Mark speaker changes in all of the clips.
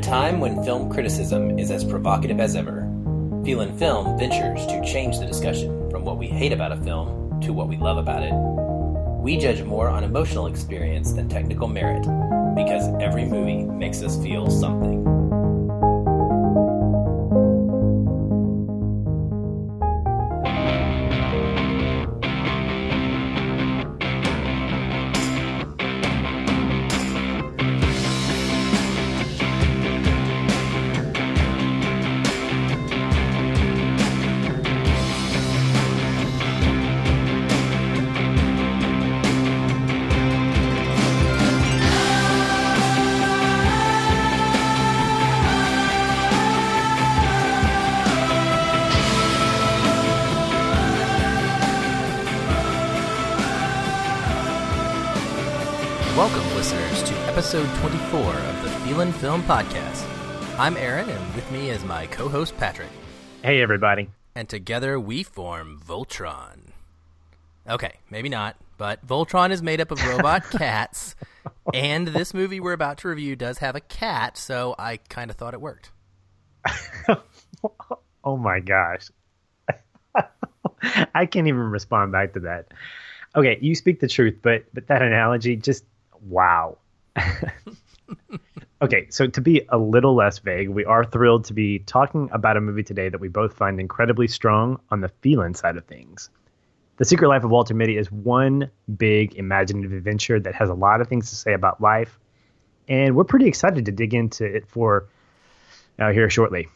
Speaker 1: a time when film criticism is as provocative as ever, Feelin' Film ventures to change the discussion from what we hate about a film to what we love about it. We judge more on emotional experience than technical merit because every movie makes us feel something. Film Podcast. I'm Aaron, and with me is my co host Patrick.
Speaker 2: Hey, everybody.
Speaker 1: And together we form Voltron. Okay, maybe not, but Voltron is made up of robot cats, and this movie we're about to review does have a cat, so I kind of thought it worked.
Speaker 2: oh my gosh. I can't even respond back to that. Okay, you speak the truth, but but that analogy just wow. Okay, so to be a little less vague, we are thrilled to be talking about a movie today that we both find incredibly strong on the feeling side of things. The Secret Life of Walter Mitty is one big imaginative adventure that has a lot of things to say about life, and we're pretty excited to dig into it for uh, here shortly.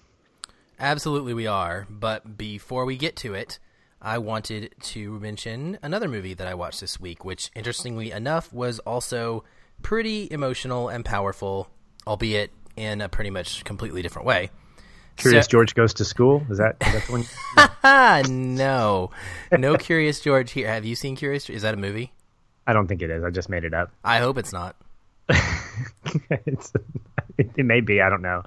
Speaker 1: Absolutely, we are. But before we get to it, I wanted to mention another movie that I watched this week, which, interestingly enough, was also pretty emotional and powerful, albeit in a pretty much completely different way.
Speaker 2: Curious so, George goes to school. Is that, is that
Speaker 1: the one? no, no Curious George here. Have you seen Curious? Is that a movie?
Speaker 2: I don't think it is. I just made it up.
Speaker 1: I hope it's not.
Speaker 2: it's, it, it may be. I don't know.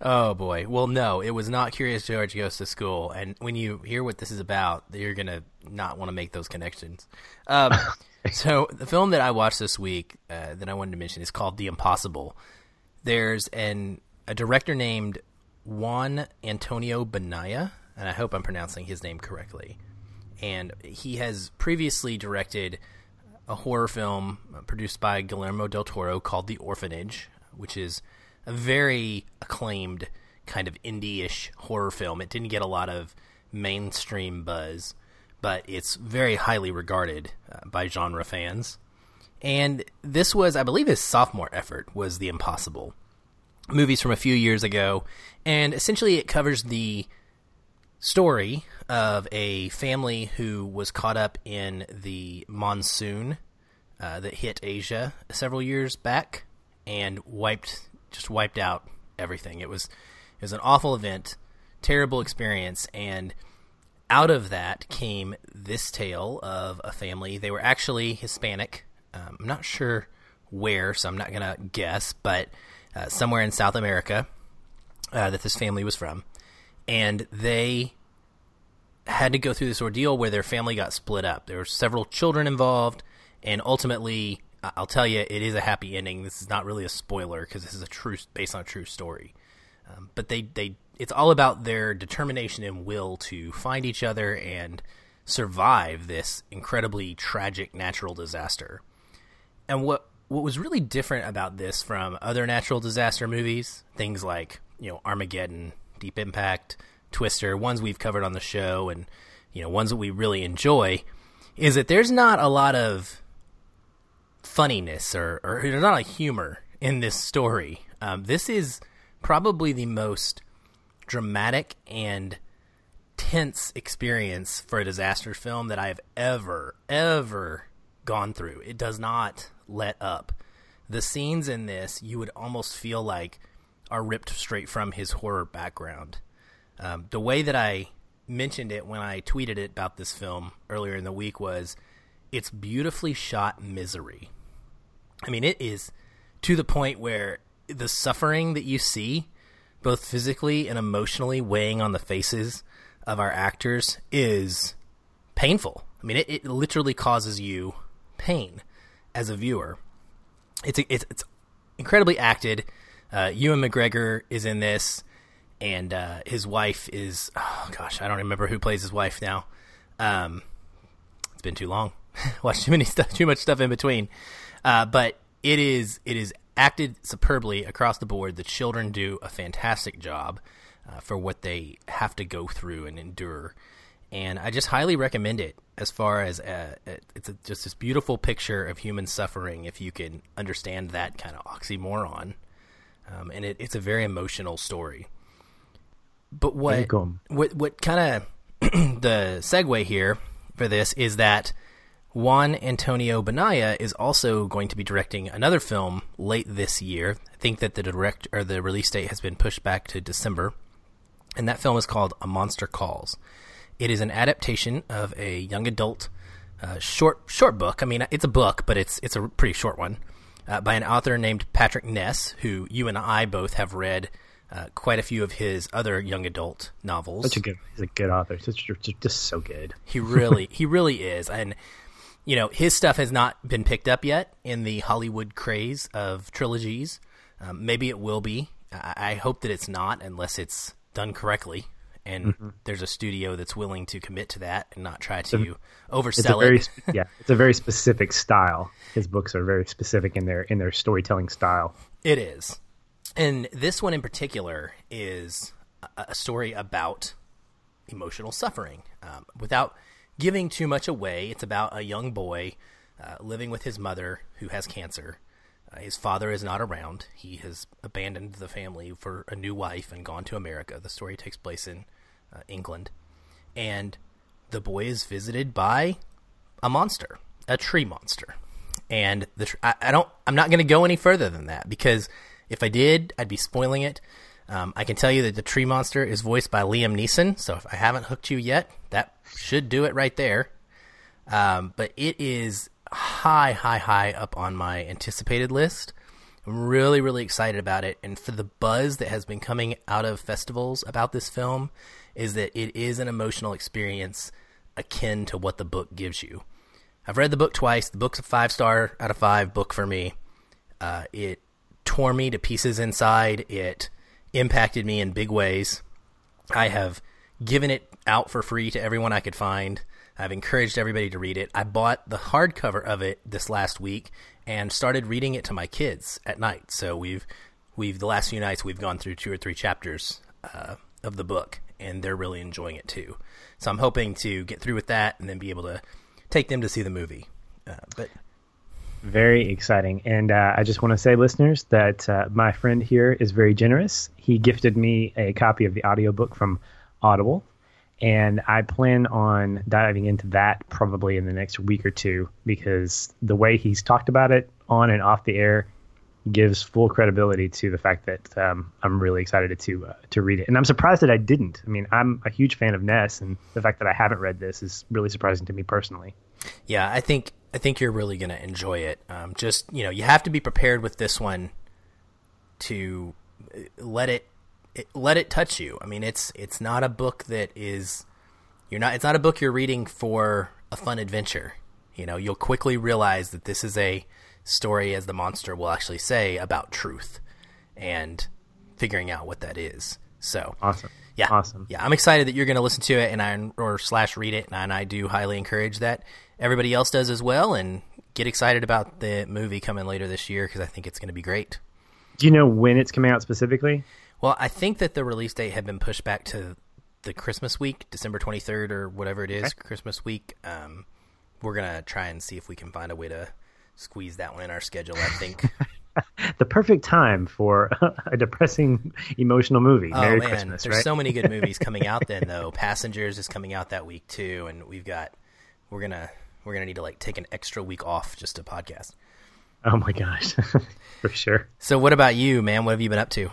Speaker 1: Oh boy. Well, no, it was not Curious George goes to school. And when you hear what this is about, you're gonna not want to make those connections. Um, so the film that I watched this week uh, that I wanted to mention is called The Impossible. There's an a director named Juan Antonio Benaya, and I hope I'm pronouncing his name correctly. And he has previously directed a horror film produced by Guillermo del Toro called The Orphanage, which is a very acclaimed kind of indie-ish horror film. It didn't get a lot of mainstream buzz, but it's very highly regarded uh, by genre fans. And this was, I believe, his sophomore effort was The Impossible. Movies from a few years ago, and essentially it covers the story of a family who was caught up in the monsoon uh, that hit Asia several years back and wiped just wiped out everything. It was it was an awful event, terrible experience, and out of that came this tale of a family. They were actually Hispanic. Um, I'm not sure where, so I'm not gonna guess, but uh, somewhere in South America uh, that this family was from, and they had to go through this ordeal where their family got split up. There were several children involved, and ultimately I'll tell you, it is a happy ending. This is not really a spoiler because this is a true based on a true story. Um, but they they it's all about their determination and will to find each other and survive this incredibly tragic natural disaster. And what what was really different about this from other natural disaster movies, things like you know Armageddon, Deep Impact, Twister, ones we've covered on the show, and you know ones that we really enjoy, is that there's not a lot of funniness or, or there's not a humor in this story. Um, this is probably the most dramatic and tense experience for a disaster film that I have ever, ever gone through. It does not let up. The scenes in this, you would almost feel like are ripped straight from his horror background. Um, the way that I mentioned it when I tweeted it about this film earlier in the week was it's beautifully shot misery. I mean, it is to the point where the suffering that you see, both physically and emotionally, weighing on the faces of our actors is painful. I mean, it, it literally causes you pain as a viewer. It's it's, it's incredibly acted. Uh, Ewan McGregor is in this, and uh, his wife is oh gosh, I don't remember who plays his wife now. Um, it's been too long. Watched too many stuff, too much stuff in between. Uh, but it is it is acted superbly across the board. The children do a fantastic job uh, for what they have to go through and endure, and I just highly recommend it. As far as uh, it's a, just this beautiful picture of human suffering, if you can understand that kind of oxymoron, um, and it, it's a very emotional story. But what what what kind of the segue here for this is that Juan Antonio Banaya is also going to be directing another film late this year. I think that the direct or the release date has been pushed back to December, and that film is called A Monster Calls. It is an adaptation of a young adult uh, short short book. I mean, it's a book, but it's it's a pretty short one uh, by an author named Patrick Ness, who you and I both have read uh, quite a few of his other young adult novels.
Speaker 2: Such a good, he's a good author. Just, just, just so good.
Speaker 1: He really, he really is, and you know, his stuff has not been picked up yet in the Hollywood craze of trilogies. Um, maybe it will be. I, I, hope that it's not, unless it's done correctly, and mm-hmm. there's a studio that's willing to commit to that and not try to a, oversell
Speaker 2: very,
Speaker 1: it.
Speaker 2: yeah, it's a very specific style. His books are very specific in their in their storytelling style.
Speaker 1: It is, and this one in particular is a, a story about emotional suffering. Um, without giving too much away. It's about a young boy uh, living with his mother who has cancer. His father is not around. He has abandoned the family for a new wife and gone to America. The story takes place in uh, England. And the boy is visited by a monster, a tree monster. And the tr- I, I don't I'm not going to go any further than that because if I did, I'd be spoiling it. Um, I can tell you that the tree monster is voiced by Liam Neeson. So if I haven't hooked you yet, that should do it right there. Um, but it is high, high, high up on my anticipated list. I'm really, really excited about it. And for the buzz that has been coming out of festivals about this film, is that it is an emotional experience akin to what the book gives you. I've read the book twice. The book's a five star out of five book for me. Uh, it tore me to pieces inside. It impacted me in big ways. I have given it out for free to everyone I could find. I've encouraged everybody to read it. I bought the hardcover of it this last week and started reading it to my kids at night. So we've we've the last few nights we've gone through two or three chapters uh, of the book, and they're really enjoying it too. So I'm hoping to get through with that and then be able to take them to see the movie. Uh, but
Speaker 2: very exciting. And uh, I just want to say, listeners, that uh, my friend here is very generous. He gifted me a copy of the audiobook from Audible and I plan on diving into that probably in the next week or two because the way he's talked about it on and off the air gives full credibility to the fact that um, I'm really excited to uh, to read it, and I'm surprised that I didn't. I mean, I'm a huge fan of Ness, and the fact that I haven't read this is really surprising to me personally.
Speaker 1: Yeah, I think I think you're really going to enjoy it. Um, just you know, you have to be prepared with this one to uh, let it it, let it touch you. I mean, it's it's not a book that is you're not. It's not a book you're reading for a fun adventure. You know, you'll quickly realize that this is a story, as the monster will actually say, about truth and figuring out what that is. So
Speaker 2: awesome.
Speaker 1: Yeah,
Speaker 2: awesome.
Speaker 1: Yeah, I'm excited that you're going to listen to it and I or slash read it, and I do highly encourage that everybody else does as well, and get excited about the movie coming later this year because I think it's going to be great.
Speaker 2: Do you know when it's coming out specifically?
Speaker 1: Well, I think that the release date had been pushed back to the Christmas week, December 23rd or whatever it is, okay. Christmas week. Um, we're going to try and see if we can find a way to squeeze that one in our schedule, I think.
Speaker 2: the perfect time for a depressing emotional movie.
Speaker 1: Oh,
Speaker 2: Merry
Speaker 1: man.
Speaker 2: Christmas,
Speaker 1: There's
Speaker 2: right?
Speaker 1: so many good movies coming out then though. Passengers is coming out that week too and we've got we're going to we're going to need to like take an extra week off just to podcast.
Speaker 2: Oh my gosh. for sure.
Speaker 1: So what about you, man? What have you been up to?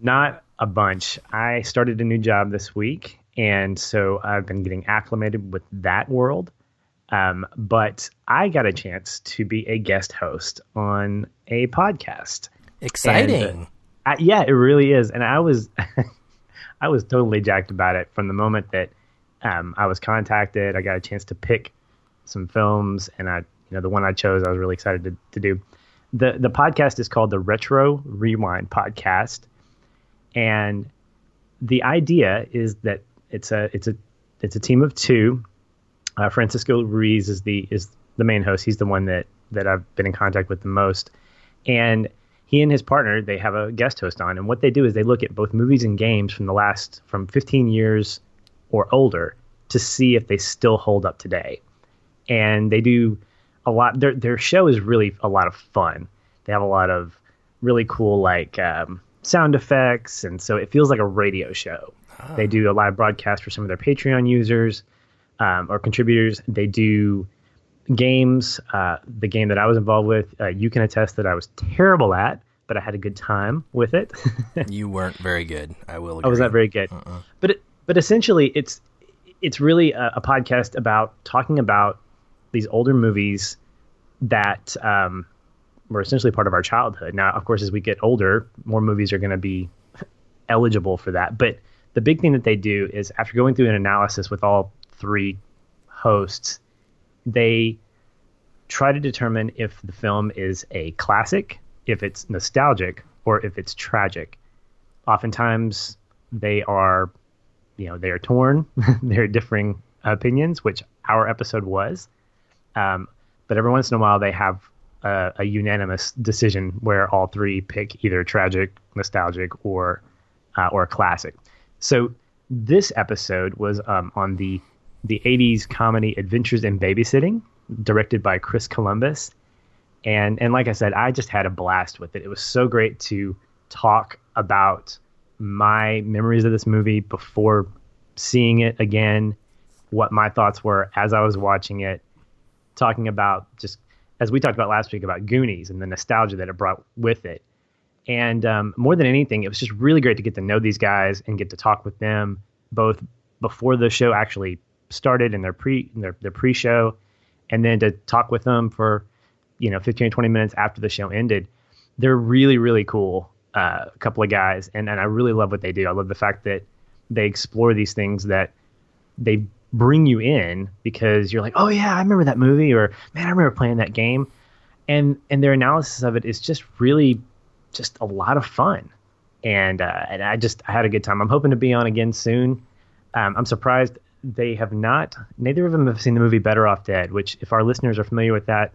Speaker 2: Not a bunch. I started a new job this week, and so I've been getting acclimated with that world. Um, but I got a chance to be a guest host on a podcast.
Speaker 1: Exciting.
Speaker 2: And, uh, I, yeah, it really is. And I was, I was totally jacked about it from the moment that um, I was contacted. I got a chance to pick some films, and I, you know, the one I chose, I was really excited to, to do. the the podcast is called the Retro Rewind Podcast, and the idea is that it's a it's a it's a team of two. Uh, Francisco Ruiz is the is the main host. He's the one that that I've been in contact with the most, and he and his partner they have a guest host on. And what they do is they look at both movies and games from the last from 15 years or older to see if they still hold up today. And they do a lot. Their their show is really a lot of fun. They have a lot of really cool like um, sound effects, and so it feels like a radio show. Oh. They do a live broadcast for some of their Patreon users um, or contributors. They do games. Uh, the game that I was involved with, uh, you can attest that I was terrible at, but I had a good time with it.
Speaker 1: you weren't very good. I will. Agree.
Speaker 2: I was not very good. Uh-uh. But it, but essentially, it's it's really a, a, podcast about talking about these older movies that um, were essentially part of our childhood. Now, of course, as we get older, more movies are going to be eligible for that. But the big thing that they do is after going through an analysis with all three hosts, they try to determine if the film is a classic, if it's nostalgic, or if it's tragic. Oftentimes, they are, you know, they are torn. They're differing opinions, which our episode was. Um, but every once in a while, they have a, a, unanimous decision where all three pick either tragic, nostalgic, or uh, or classic. So this episode was um, on the the 80s comedy Adventures in Babysitting, directed by Chris Columbus. And and like I said, I just had a blast with it. It was so great to talk about my memories of this movie before seeing it again, what my thoughts were as I was watching it, talking about just as we talked about last week about Goonies and the nostalgia that it brought with it. And um, more than anything, it was just really great to get to know these guys and get to talk with them both before the show actually started in their pre in their, their pre-show and then to talk with them for you know 15 or 20 minutes after the show ended they're really really cool uh, couple of guys and, and i really love what they do i love the fact that they explore these things that they bring you in because you're like oh yeah i remember that movie or man i remember playing that game and and their analysis of it is just really just a lot of fun and uh, and i just i had a good time i'm hoping to be on again soon um, i'm surprised they have not. Neither of them have seen the movie Better Off Dead. Which, if our listeners are familiar with that,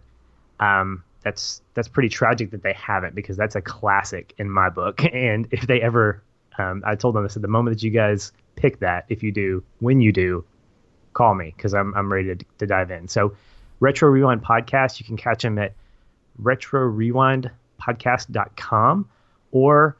Speaker 2: um, that's that's pretty tragic that they haven't because that's a classic in my book. And if they ever, um, I told them I said the moment that you guys pick that, if you do, when you do, call me because I'm I'm ready to, to dive in. So, Retro Rewind podcast, you can catch them at retrorewindpodcast.com or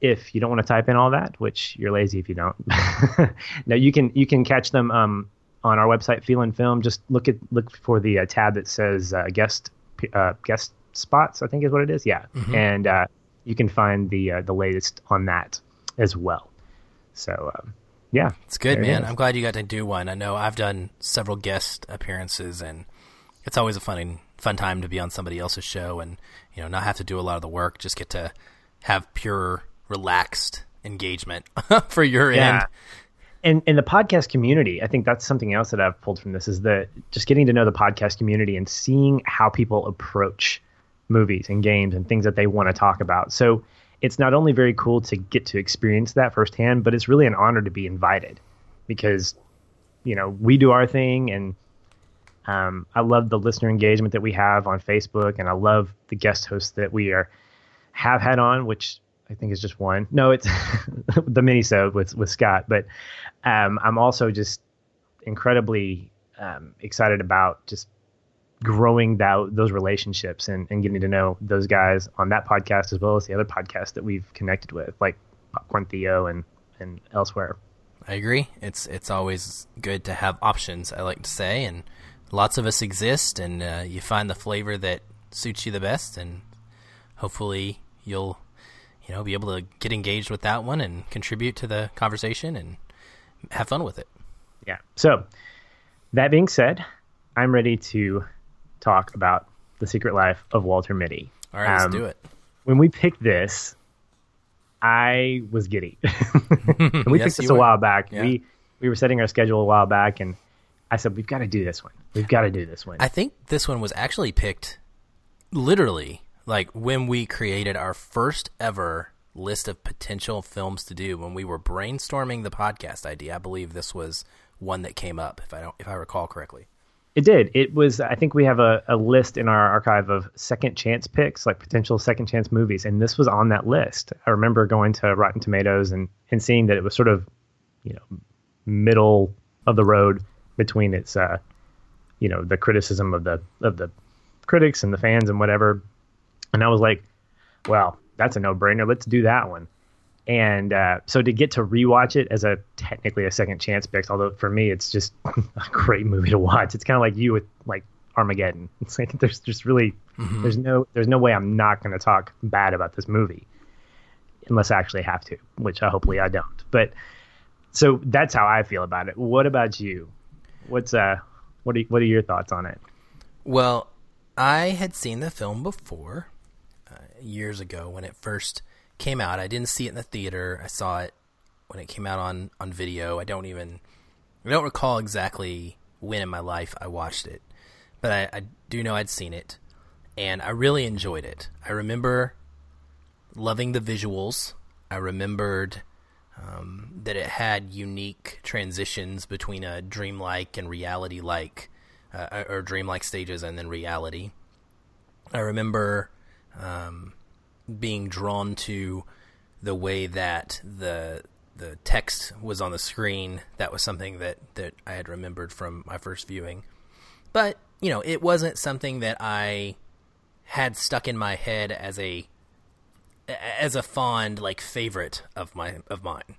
Speaker 2: if you don't want to type in all that, which you're lazy if you don't. now you can you can catch them um, on our website, Feelin' Film. Just look at look for the uh, tab that says uh, guest uh, guest spots. I think is what it is. Yeah, mm-hmm. and uh, you can find the uh, the latest on that as well. So um, yeah,
Speaker 1: it's good, man. I'm glad you got to do one. I know I've done several guest appearances, and it's always a fun fun time to be on somebody else's show and you know not have to do a lot of the work. Just get to have pure relaxed engagement for your yeah. end.
Speaker 2: And in the podcast community, I think that's something else that I've pulled from this is that just getting to know the podcast community and seeing how people approach movies and games and things that they want to talk about. So it's not only very cool to get to experience that firsthand, but it's really an honor to be invited because, you know, we do our thing and um, I love the listener engagement that we have on Facebook, and I love the guest hosts that we are have had on, which I think is just one. No, it's the mini with with Scott. But um, I'm also just incredibly um, excited about just growing that those relationships and, and getting to know those guys on that podcast as well as the other podcasts that we've connected with, like Popcorn Theo and and elsewhere.
Speaker 1: I agree. It's it's always good to have options. I like to say, and lots of us exist, and uh, you find the flavor that suits you the best, and hopefully you'll you know, be able to get engaged with that one and contribute to the conversation and have fun with it.
Speaker 2: Yeah. So, that being said, I'm ready to talk about the secret life of Walter Mitty.
Speaker 1: All right, um, let's do it.
Speaker 2: When we picked this, I was giddy. we yes, picked this a while back. Yeah. We we were setting our schedule a while back, and I said we've got to do this one. We've got to do this one.
Speaker 1: I think this one was actually picked literally like when we created our first ever list of potential films to do when we were brainstorming the podcast idea. I believe this was one that came up, if I don't, if I recall correctly.
Speaker 2: It did. It was. I think we have a, a list in our archive of second chance picks, like potential second chance movies, and this was on that list. I remember going to Rotten Tomatoes and and seeing that it was sort of, you know, middle of the road between its, uh, you know, the criticism of the of the critics and the fans and whatever. And I was like, well, that's a no brainer. Let's do that one. And uh, so to get to rewatch it as a technically a second chance pick, although for me it's just a great movie to watch. It's kind of like you with like Armageddon. It's like there's just really mm-hmm. there's no there's no way I'm not going to talk bad about this movie unless I actually have to, which I hopefully I don't. But so that's how I feel about it. What about you? What's uh what are what are your thoughts on it?
Speaker 1: Well, I had seen the film before uh, years ago when it first came out. I didn't see it in the theater. I saw it when it came out on on video. I don't even I don't recall exactly when in my life I watched it, but I, I do know I'd seen it, and I really enjoyed it. I remember loving the visuals. I remembered um, that it had unique transitions between a dreamlike and reality-like, uh, or dreamlike stages and then reality. I remember um, being drawn to the way that the the text was on the screen. That was something that that I had remembered from my first viewing. But, you know, it wasn't something that I had stuck in my head as a as a fond like favorite of my of mine.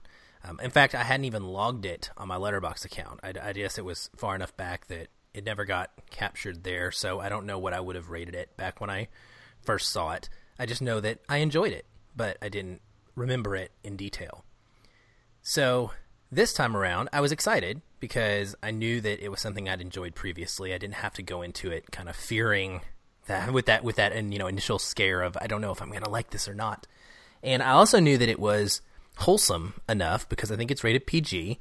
Speaker 1: Um, in fact, I hadn't even logged it on my Letterboxd account. I, I guess it was far enough back that it never got captured there, so I don't know what I would have rated it back when I first saw it. I just know that I enjoyed it, but I didn't remember it in detail. So this time around, I was excited because I knew that it was something I'd enjoyed previously. I didn't have to go into it kind of fearing that with that with that and you know initial scare of I don't know if I'm going to like this or not. And I also knew that it was wholesome enough because I think it's rated PG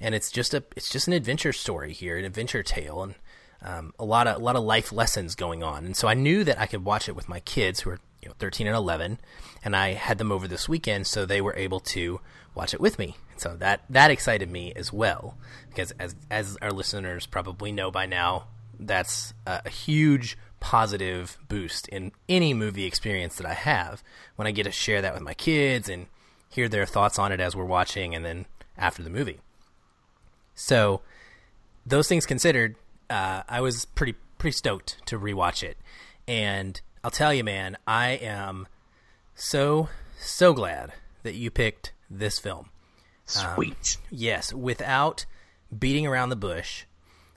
Speaker 1: and it's just a it's just an adventure story here, an adventure tale and um, a lot of a lot of life lessons going on. And so I knew that I could watch it with my kids who are you know 13 and 11 and I had them over this weekend so they were able to watch it with me. So that that excited me as well because as as our listeners probably know by now that's a, huge positive boost in any movie experience that I have. When I get to share that with my kids and hear their thoughts on it as we're watching and then after the movie. So those things considered uh, I was pretty pretty stoked to rewatch it. And I'll tell you, man, I am so so glad that you picked this film.
Speaker 2: Sweet.
Speaker 1: Um, yes, without beating around the bush.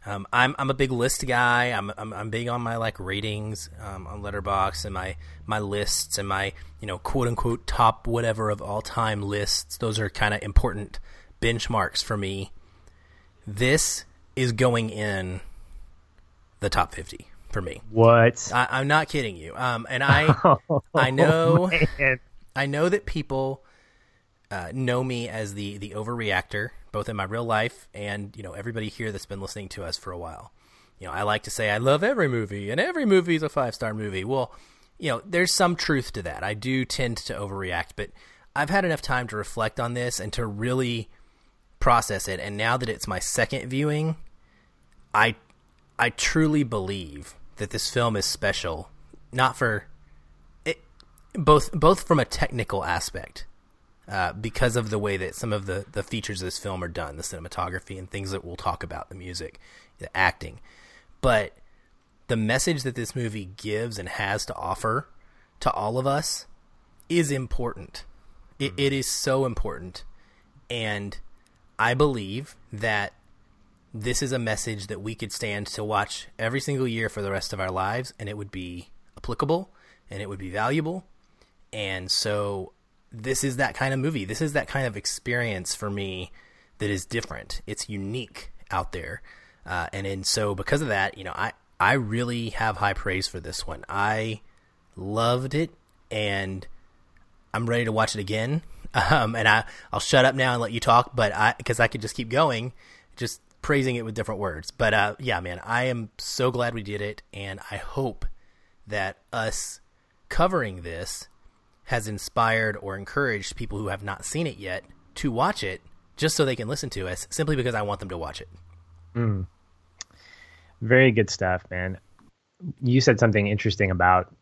Speaker 1: Um, I'm I'm a big list guy. I'm I'm, I'm big on my like ratings um, on Letterboxd and my my lists and my you know quote unquote top whatever of all time lists. Those are kind of important benchmarks for me. This is going in the top fifty for me.
Speaker 2: What?
Speaker 1: I, am not kidding you. Um, and I, oh, I know, man. I know that people uh, know me as the the overreactor, both in my real life and you know everybody here that's been listening to us for a while. You know, I like to say I love every movie, and every movie is a five star movie. Well, you know, there's some truth to that. I do tend to overreact, but I've had enough time to reflect on this and to really process it. And now that it's my second viewing, I I truly believe that this film is special, not for it, both both from a technical aspect, uh, because of the way that some of the the features of this film are done, the cinematography and things that we'll talk about, the music, the acting, but the message that this movie gives and has to offer to all of us is important. It, it is so important, and I believe that this is a message that we could stand to watch every single year for the rest of our lives, and it would be applicable and it would be valuable. And so, this is that kind of movie. This is that kind of experience for me that is different. It's unique out there, uh, and and so because of that, you know, I I really have high praise for this one. I loved it, and I'm ready to watch it again. Um, and I I'll shut up now and let you talk, but I because I could just keep going. Just praising it with different words. But uh, yeah, man, I am so glad we did it, and I hope that us covering this has inspired or encouraged people who have not seen it yet to watch it just so they can listen to us simply because I want them to watch it.
Speaker 2: Mm. Very good stuff, man. You said something interesting about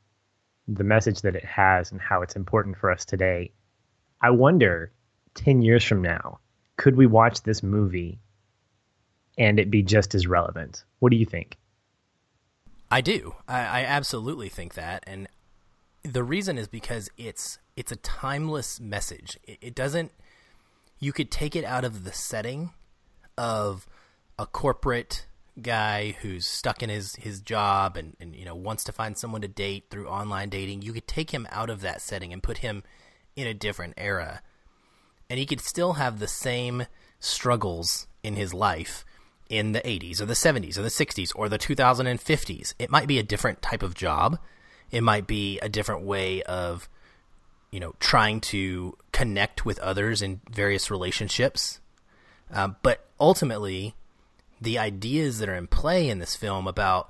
Speaker 2: the message that it has and how it's important for us today. I wonder 10 years from now, could we watch this movie and it be just as relevant? What do you think?
Speaker 1: I do. I, I absolutely think that. And the reason is because it's it's a timeless message. It, it doesn't you could take it out of the setting of a corporate guy who's stuck in his, his job and, and you know wants to find someone to date through online dating. You could take him out of that setting and put him in a different era. And he could still have the same struggles in his life in the 80s or the 70s or the 60s or the 2050s. It might be a different type of job. It might be a different way of you know, trying to connect with others in various relationships. Um, but ultimately, the ideas that are in play in this film about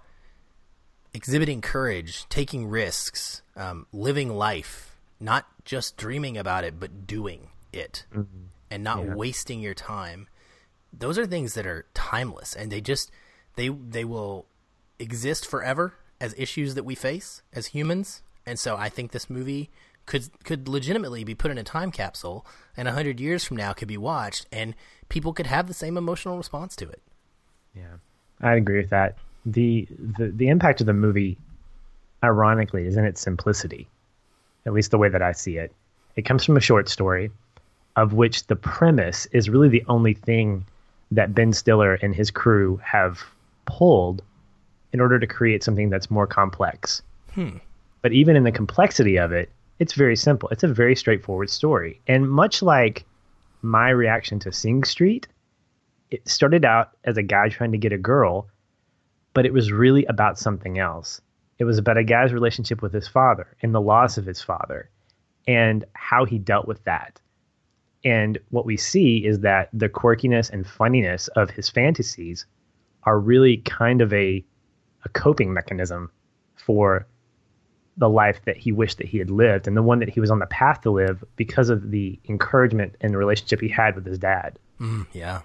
Speaker 1: exhibiting courage, taking risks, um, living life, not just dreaming about it, but doing it, mm-hmm. and not yeah. wasting your time. Those are things that are timeless, and they just they they will exist forever as issues that we face as humans. And so, I think this movie could could legitimately be put in a time capsule and a hundred years from now could be watched and people could have the same emotional response to it.
Speaker 2: Yeah, I agree with that. the the The impact of the movie, ironically, is in its simplicity, at least the way that I see it. It comes from a short story, of which the premise is really the only thing that Ben Stiller and his crew have pulled in order to create something that's more complex.
Speaker 1: Hmm.
Speaker 2: But even in the complexity of it, it's very simple. It's a very straightforward story. And much like my reaction to Sing Street, it started out as a guy trying to get a girl, but it was really about something else. It was about a guy's relationship with his father and the loss of his father and how he dealt with that. And what we see is that the quirkiness and funniness of his fantasies are really kind of a, a coping mechanism for the life that he wished that he had lived and the one that he was on the path to live because of the encouragement and the relationship he had with his dad.
Speaker 1: Mm, yeah.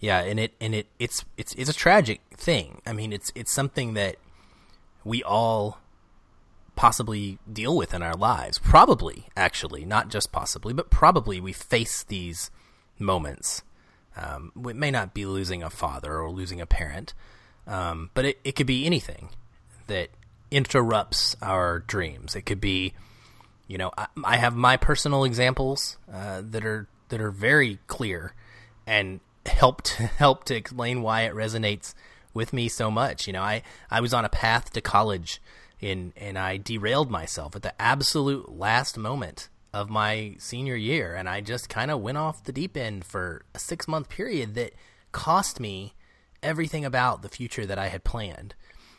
Speaker 1: Yeah, and it and it it's it's it's a tragic thing. I mean, it's it's something that we all possibly deal with in our lives. Probably, actually, not just possibly, but probably we face these moments. Um, it may not be losing a father or losing a parent, um, but it, it could be anything that interrupts our dreams. It could be, you know, I, I have my personal examples uh, that are that are very clear and help to, help to explain why it resonates with me so much. You know, I I was on a path to college in and I derailed myself at the absolute last moment of my senior year and I just kind of went off the deep end for a 6 month period that cost me everything about the future that I had planned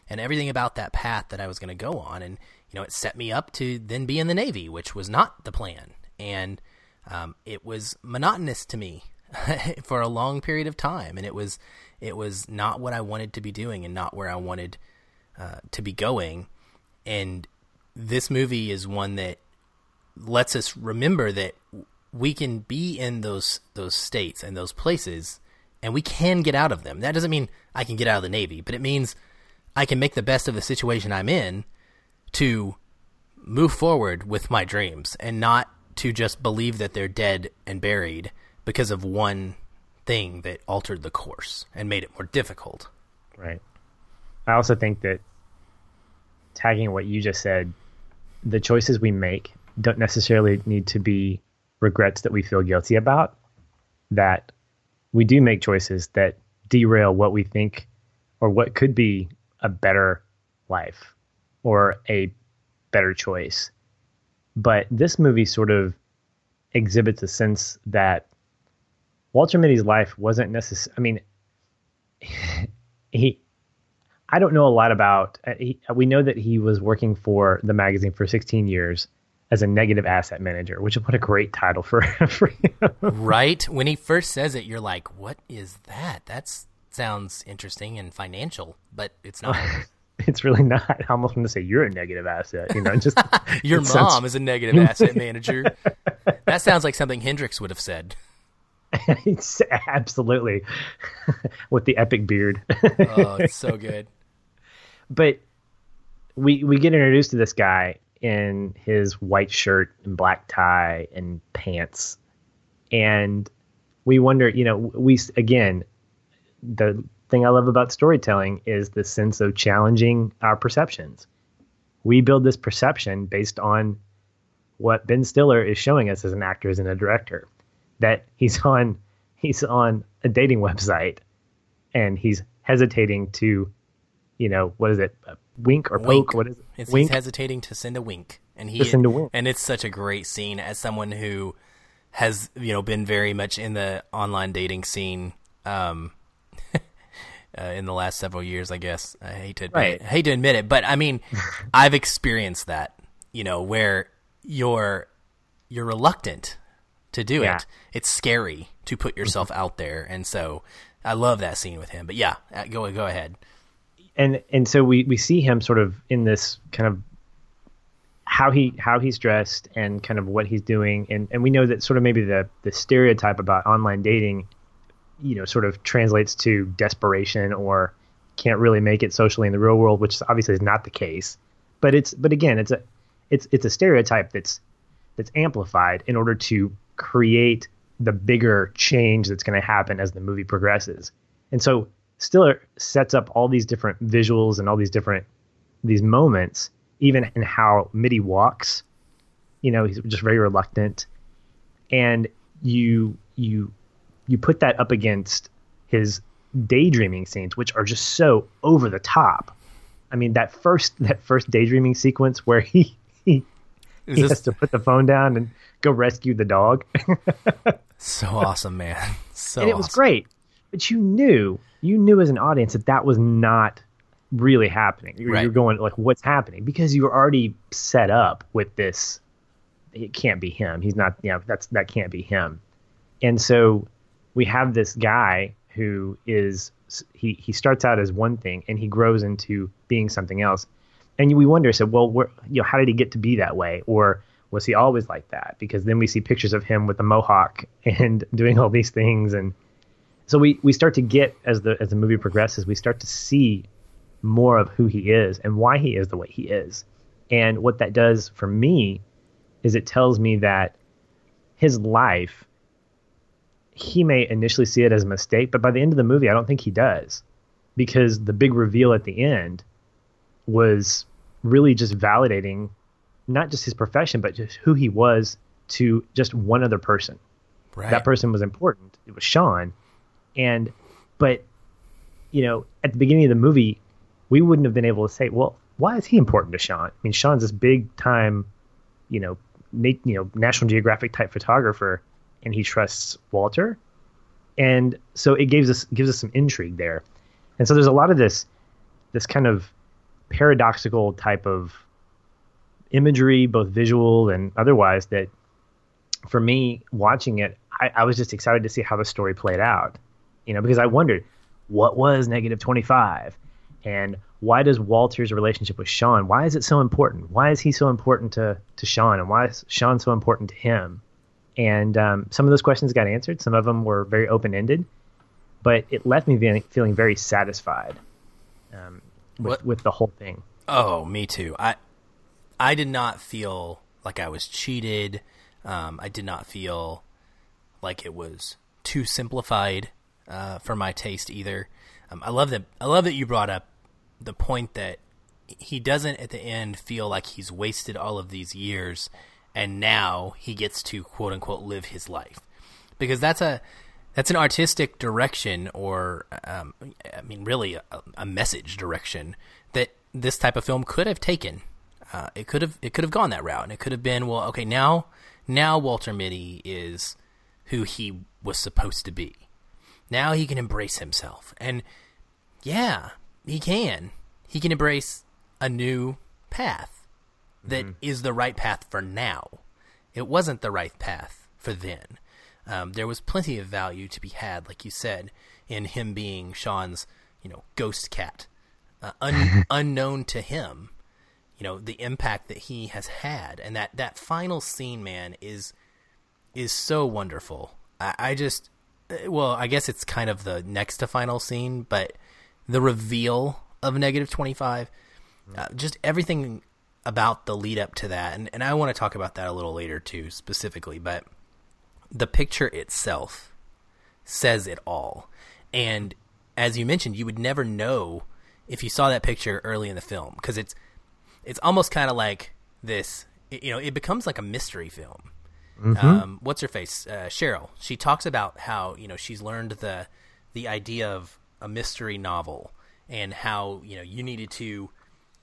Speaker 1: and everything about that path that I was going to go on. And, you know, it set me up to then be in the Navy, which was not the plan. And um, it was monotonous to me for a long period of time. And it was, it was not what I wanted to be doing and not where I wanted uh, to be going. And this movie is one that lets us remember that we can be in those those states and those places and we can get out of them. That doesn't mean I can get out of the Navy, but it means I can make the best of the situation I'm in to move forward with my dreams and not to just believe that they're dead and buried because of one thing that altered the course and made it more difficult.
Speaker 2: Right. I also think that tagging what you just said, the choices we make don't necessarily need to be regrets that we feel guilty about. That we do make choices that derail what we think or what could be a better life or a better choice. But this movie sort of exhibits a sense that Walter Mitty's life wasn't necessary. I mean, he. I don't know a lot about. Uh, he, we know that he was working for the magazine for 16 years as a negative asset manager, which is what a great title for for him.
Speaker 1: Right when he first says it, you're like, "What is that?" That sounds interesting and financial, but it's not.
Speaker 2: it's really not. I almost want to say you're a negative asset. You know, just
Speaker 1: your mom sounds... is a negative asset manager. that sounds like something Hendricks would have said.
Speaker 2: it's absolutely with the epic beard.
Speaker 1: oh, it's so good.
Speaker 2: But we we get introduced to this guy in his white shirt and black tie and pants, and we wonder, you know, we again the thing I love about storytelling is the sense of challenging our perceptions. We build this perception based on what Ben Stiller is showing us as an actor, as a director, that he's on he's on a dating website and he's hesitating to, you know, what is it, A wink or
Speaker 1: wink.
Speaker 2: poke? What is it?
Speaker 1: It's, wink? He's hesitating to send a wink, and he
Speaker 2: send a wink.
Speaker 1: and it's such a great scene as someone who has you know been very much in the online dating scene. Um, uh, in the last several years, I guess. I hate to admit right. it. I hate to admit it, but I mean, I've experienced that. You know, where you're you're reluctant to do yeah. it. It's scary to put yourself mm-hmm. out there, and so I love that scene with him. But yeah, uh, go go ahead.
Speaker 2: And and so we we see him sort of in this kind of how he how he's dressed and kind of what he's doing and and we know that sort of maybe the the stereotype about online dating you know sort of translates to desperation or can't really make it socially in the real world, which obviously is not the case. But it's but again, it's a it's it's a stereotype that's that's amplified in order to create the bigger change that's going to happen as the movie progresses. And so Stiller sets up all these different visuals and all these different these moments, even in how Mitty walks. You know, he's just very reluctant, and you you you put that up against his daydreaming scenes, which are just so over the top. I mean, that first that first daydreaming sequence where he he, he this... has to put the phone down and go rescue the dog.
Speaker 1: so awesome, man! So
Speaker 2: and it was great, but you knew you knew as an audience that that was not really happening. You're, right. you're going like, what's happening? Because you were already set up with this. It can't be him. He's not. Yeah, you know, that's that can't be him. And so we have this guy who is he he starts out as one thing and he grows into being something else and we wonder so well where, you know how did he get to be that way or was he always like that because then we see pictures of him with the mohawk and doing all these things and so we we start to get as the as the movie progresses we start to see more of who he is and why he is the way he is and what that does for me is it tells me that his life he may initially see it as a mistake, but by the end of the movie, I don't think he does because the big reveal at the end was really just validating not just his profession, but just who he was to just one other person. Right. That person was important. It was Sean. And, but, you know, at the beginning of the movie, we wouldn't have been able to say, well, why is he important to Sean? I mean, Sean's this big time, you know, na- you know, National Geographic type photographer and he trusts Walter. And so it gives us gives us some intrigue there. And so there's a lot of this this kind of paradoxical type of imagery, both visual and otherwise, that for me watching it, I, I was just excited to see how the story played out. You know, because I wondered what was negative 25 and why does Walter's relationship with Sean, why is it so important? Why is he so important to, to Sean and why is Sean so important to him? And um, some of those questions got answered. Some of them were very open ended, but it left me feeling very satisfied um, with, with the whole thing.
Speaker 1: Oh, me too. I I did not feel like I was cheated. Um, I did not feel like it was too simplified uh, for my taste either. Um, I love that. I love that you brought up the point that he doesn't at the end feel like he's wasted all of these years and now he gets to quote unquote live his life because that's a that's an artistic direction or um, I mean really a, a, message direction that this type of film could have taken. Uh, it could have it could have gone that route and it could have been well okay now now Walter Mitty is who he was supposed to be. Now he can embrace himself and yeah he can he can embrace a new path that mm-hmm. is the right path for now. It wasn't the right path for then. Um, there was plenty of value to be had, like you said, in him being Sean's, you know, ghost cat. uh, un- unknown to him. You know the impact that he has had, and that that final scene, man, is is so wonderful. I, I just, well, I guess it's kind of the next to final scene, but the reveal of negative twenty five, uh, just everything about the lead up to that, and, and I want to talk about that a little later too, specifically, but the picture itself says it all. And as you mentioned, you would never know if you saw that picture early in the film because it's it's almost kind of like this. You know, it becomes like a mystery film. Mm-hmm. Um, what's her face? Uh, Cheryl. She talks about how you know she's learned the the idea of a mystery novel and how you know you needed to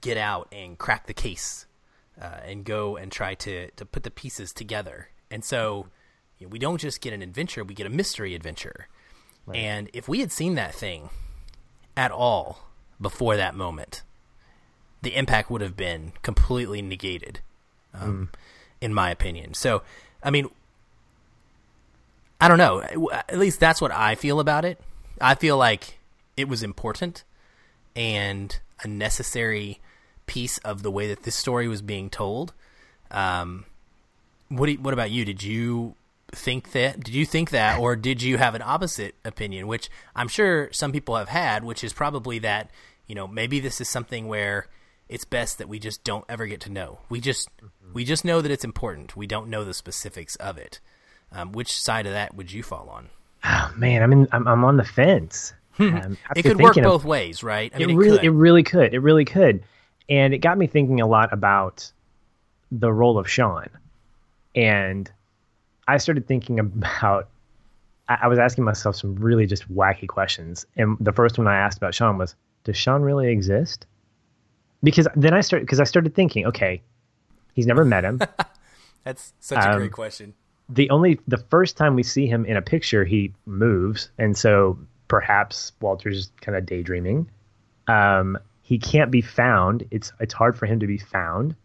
Speaker 1: get out and crack the case uh, and go and try to to put the pieces together. And so you know, we don't just get an adventure; we get a mystery adventure. Right. And if we had seen that thing at all before that moment, the impact would have been completely negated, um, mm. in my opinion. So, I mean, I don't know. At least that's what I feel about it. I feel like it was important and a necessary piece of the way that this story was being told. Um, what you, what about you? Did you think that? Did you think that, or did you have an opposite opinion? Which I'm sure some people have had, which is probably that you know maybe this is something where it's best that we just don't ever get to know. We just mm-hmm. we just know that it's important. We don't know the specifics of it. Um, which side of that would you fall on?
Speaker 2: Oh man, I'm in, I'm, I'm on the fence.
Speaker 1: Um, it could work both ways, right?
Speaker 2: I mean, it, it really, could. it really could. It really could, and it got me thinking a lot about the role of Sean, and I started thinking about. I, was asking myself some really just wacky questions, and the first one I asked about Sean was, "Does Sean really exist?" Because then I started because I started thinking, okay, he's never met him.
Speaker 1: That's such a um, great question.
Speaker 2: The only the first time we see him in a picture, he moves, and so perhaps Walter's kind of daydreaming. Um, he can't be found. It's it's hard for him to be found,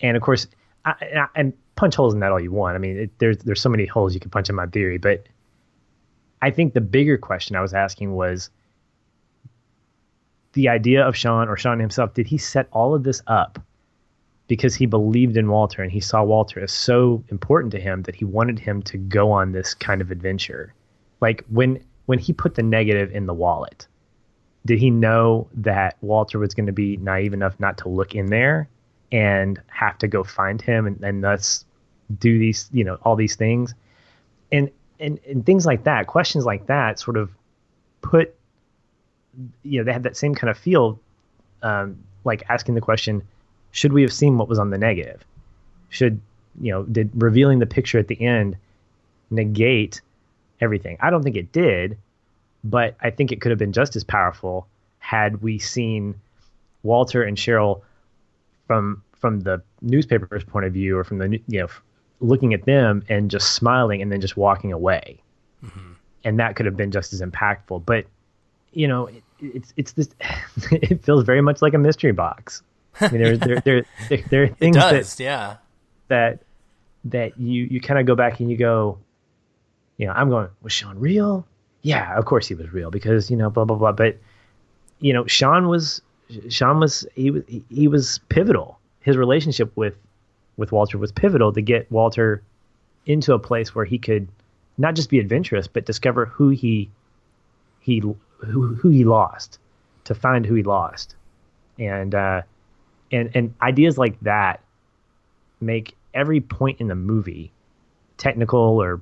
Speaker 2: and of course, I, and punch holes in that all you want. I mean, it, there's there's so many holes you can punch in my theory, but I think the bigger question I was asking was the idea of Sean or Sean himself. Did he set all of this up because he believed in Walter and he saw Walter as so important to him that he wanted him to go on this kind of adventure? Like when when he put the negative in the wallet, did he know that Walter was going to be naive enough not to look in there and have to go find him and, and thus do these, you know, all these things, and and and things like that. Questions like that sort of put, you know, they had that same kind of feel, um, like asking the question, should we have seen what was on the negative? Should you know, did revealing the picture at the end negate everything? I don't think it did, but I think it could have been just as powerful had we seen Walter and Cheryl from from the newspaper's point of view or from the you know looking at them and just smiling and then just walking away. Mm-hmm. And that could have been just as impactful. But, you know, it, it's, it's this, it feels very much like a mystery box. I mean, there, there, there, there, there are things
Speaker 1: does,
Speaker 2: that,
Speaker 1: yeah.
Speaker 2: that, that you, you kind of go back and you go, you know, I'm going, was Sean real? Yeah, of course he was real because, you know, blah, blah, blah. But, you know, Sean was, Sean was, he was, he was pivotal. His relationship with with Walter was pivotal to get Walter into a place where he could not just be adventurous, but discover who he he who he lost, to find who he lost, and uh, and and ideas like that make every point in the movie, technical or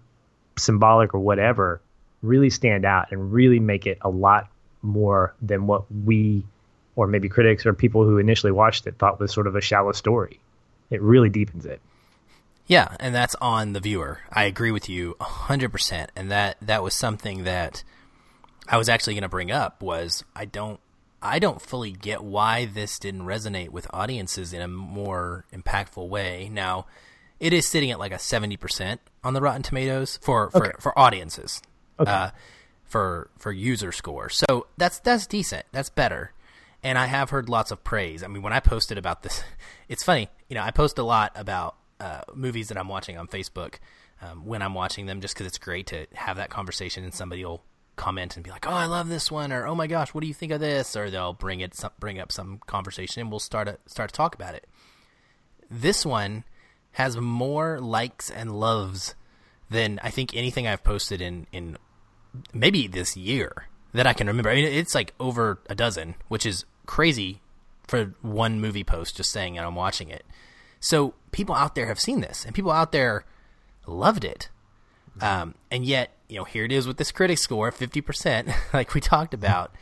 Speaker 2: symbolic or whatever, really stand out and really make it a lot more than what we or maybe critics or people who initially watched it thought was sort of a shallow story. It really deepens it.
Speaker 1: Yeah, and that's on the viewer. I agree with you 100%. And that that was something that I was actually going to bring up was I don't I don't fully get why this didn't resonate with audiences in a more impactful way. Now, it is sitting at like a 70% on the Rotten Tomatoes for for, okay. for audiences. Okay. Uh, for for user score. So that's that's decent. That's better and I have heard lots of praise. I mean, when I posted about this, it's funny. You know, I post a lot about uh, movies that I'm watching on Facebook um, when I'm watching them, just because it's great to have that conversation and somebody will comment and be like, "Oh, I love this one," or "Oh my gosh, what do you think of this?" Or they'll bring it bring up some conversation and we'll start a, start to talk about it. This one has more likes and loves than I think anything I've posted in in maybe this year that I can remember. I mean, it's like over a dozen, which is crazy for one movie post just saying and I'm watching it. So people out there have seen this, and people out there loved it. Um, and yet, you know, here it is with this critic score, fifty percent, like we talked about.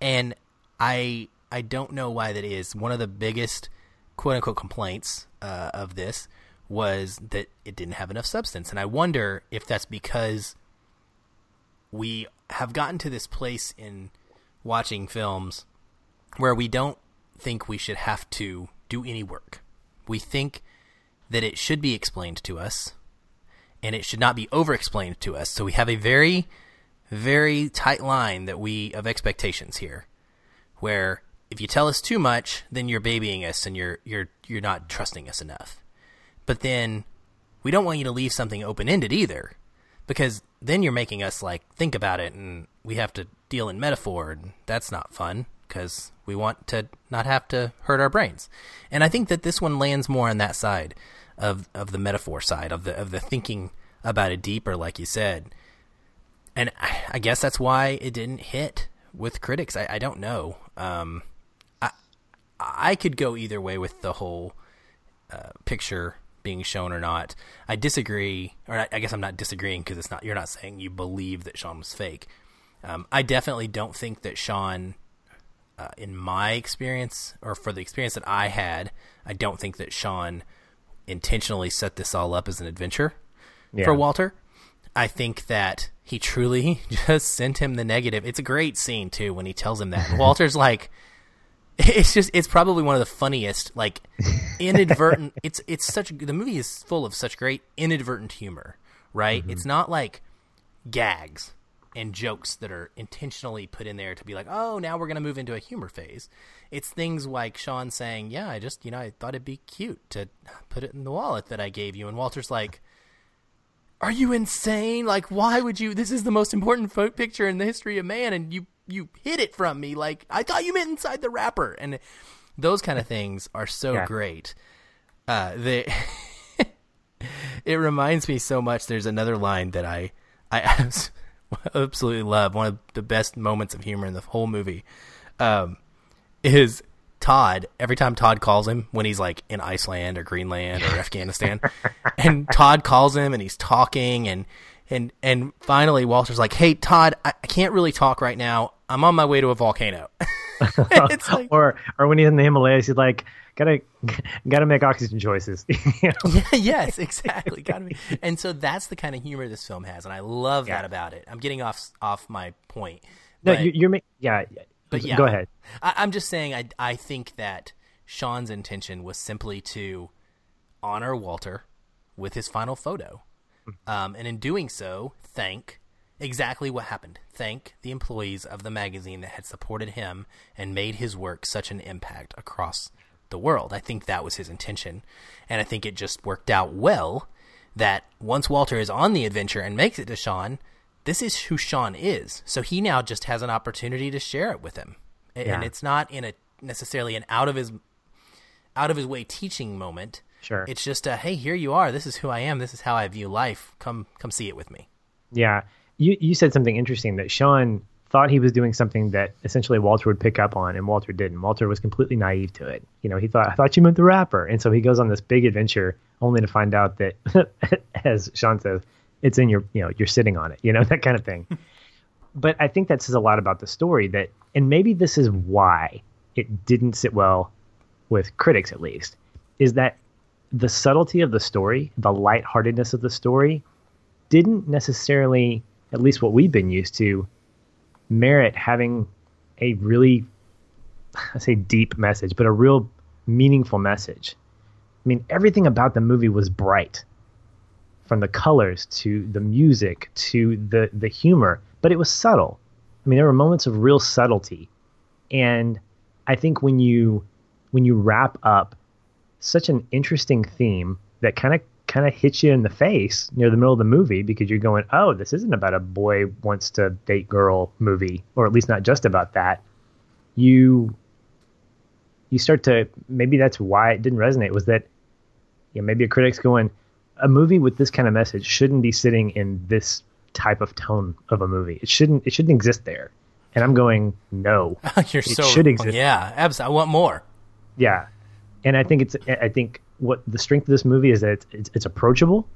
Speaker 1: And I I don't know why that is. One of the biggest quote unquote complaints uh, of this was that it didn't have enough substance, and I wonder if that's because we have gotten to this place in watching films where we don't think we should have to do any work. We think that it should be explained to us and it should not be over explained to us. So we have a very, very tight line that we of expectations here, where if you tell us too much, then you're babying us and you're you're you're not trusting us enough. But then we don't want you to leave something open ended either, because then you're making us like think about it and we have to deal in metaphor and that's not fun because we want to not have to hurt our brains. And I think that this one lands more on that side of of the metaphor side of the of the thinking about it deeper, like you said. And I, I guess that's why it didn't hit with critics. I, I don't know. Um, I I could go either way with the whole uh, picture being shown or not. I disagree, or I, I guess I'm not disagreeing because it's not. You're not saying you believe that Sean was fake. Um, I definitely don't think that Sean, uh, in my experience, or for the experience that I had, I don't think that Sean intentionally set this all up as an adventure yeah. for Walter. I think that he truly just sent him the negative. It's a great scene too when he tells him that. Walter's like, it's just it's probably one of the funniest like inadvertent. it's it's such the movie is full of such great inadvertent humor, right? Mm-hmm. It's not like gags and jokes that are intentionally put in there to be like, oh, now we're going to move into a humor phase. It's things like Sean saying, yeah, I just, you know, I thought it'd be cute to put it in the wallet that I gave you. And Walter's like, are you insane? Like, why would you? This is the most important picture in the history of man, and you you hid it from me. Like, I thought you meant inside the wrapper. And those kind of things are so yeah. great. Uh, they. it reminds me so much. There's another line that I I absolutely love. One of the best moments of humor in the whole movie um, is Todd. Every time Todd calls him when he's like in Iceland or Greenland or Afghanistan, and Todd calls him and he's talking and and and finally Walter's like, "Hey Todd, I, I can't really talk right now. I'm on my way to a volcano."
Speaker 2: like, or or when he's in the Himalayas, he's like, gotta gotta make oxygen choices.
Speaker 1: you know? yes, exactly. Gotta be. And so that's the kind of humor this film has, and I love yeah. that about it. I'm getting off off my point.
Speaker 2: No, but, you're, you're yeah. But yeah, go ahead.
Speaker 1: I, I'm just saying. I I think that Sean's intention was simply to honor Walter with his final photo, mm-hmm. um, and in doing so, thank exactly what happened. Thank the employees of the magazine that had supported him and made his work such an impact across the world. I think that was his intention. And I think it just worked out well that once Walter is on the adventure and makes it to Sean, this is who Sean is. So he now just has an opportunity to share it with him. Yeah. And it's not in a necessarily an out of his out of his way teaching moment.
Speaker 2: Sure.
Speaker 1: It's just a hey, here you are. This is who I am. This is how I view life. Come come see it with me.
Speaker 2: Yeah. You you said something interesting that Sean thought he was doing something that essentially Walter would pick up on, and Walter didn't. Walter was completely naive to it. You know, he thought, I thought you meant the wrapper. And so he goes on this big adventure only to find out that, as Sean says, it's in your, you know, you're sitting on it, you know, that kind of thing. but I think that says a lot about the story that, and maybe this is why it didn't sit well with critics at least, is that the subtlety of the story, the lightheartedness of the story, didn't necessarily, at least what we've been used to, merit having a really, I say deep message, but a real meaningful message. I mean, everything about the movie was bright, from the colors to the music to the the humor, but it was subtle. I mean, there were moments of real subtlety, and I think when you when you wrap up such an interesting theme that kind of kind of hits you in the face near the middle of the movie because you're going, oh, this isn't about a boy wants to date girl movie, or at least not just about that. You you start to maybe that's why it didn't resonate was that yeah maybe a critic's going a movie with this kind of message shouldn't be sitting in this type of tone of a movie. It shouldn't it shouldn't exist there. And I'm going no.
Speaker 1: You're
Speaker 2: it
Speaker 1: so
Speaker 2: should exist.
Speaker 1: Yeah, absolutely. I want more.
Speaker 2: Yeah, and I think it's I think what the strength of this movie is that it's, it's, approachable.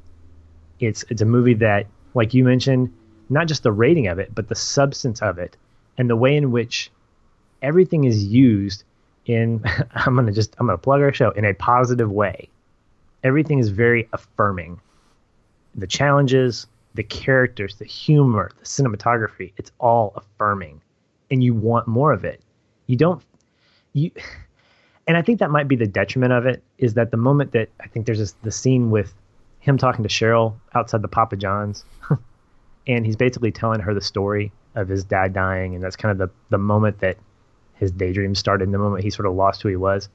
Speaker 2: It's it's a movie that, like you mentioned, not just the rating of it, but the substance of it, and the way in which everything is used in. I'm gonna just I'm gonna plug our show in a positive way. Everything is very affirming. The challenges, the characters, the humor, the cinematography, it's all affirming, and you want more of it. You don't you and I think that might be the detriment of it is that the moment that I think there's this the scene with him talking to Cheryl outside the Papa John's, and he's basically telling her the story of his dad dying, and that's kind of the the moment that his daydream started, and the moment he sort of lost who he was.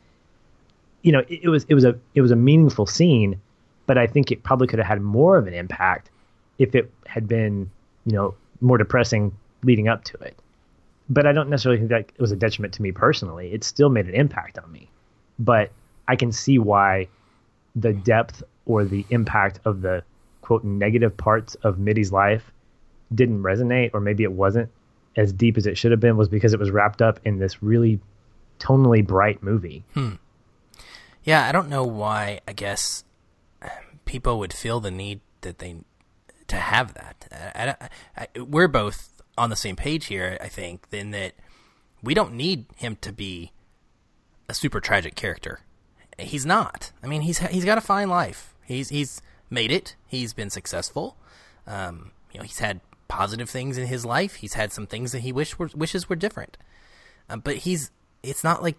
Speaker 2: You know, it, it was it was a it was a meaningful scene, but I think it probably could have had more of an impact if it had been you know more depressing leading up to it but I don't necessarily think that it was a detriment to me personally. It still made an impact on me, but I can see why the depth or the impact of the quote negative parts of Mitty's life didn't resonate, or maybe it wasn't as deep as it should have been, was because it was wrapped up in this really tonally bright movie.
Speaker 1: Hmm. Yeah, I don't know why. I guess people would feel the need that they to have that. I, I, I, we're both on the same page here, I think, in that we don't need him to be a super tragic character. He's not. I mean, he's he's got a fine life. He's he's made it. He's been successful. Um, you know, he's had positive things in his life. He's had some things that he wish were, wishes were different. Um, but he's it's not like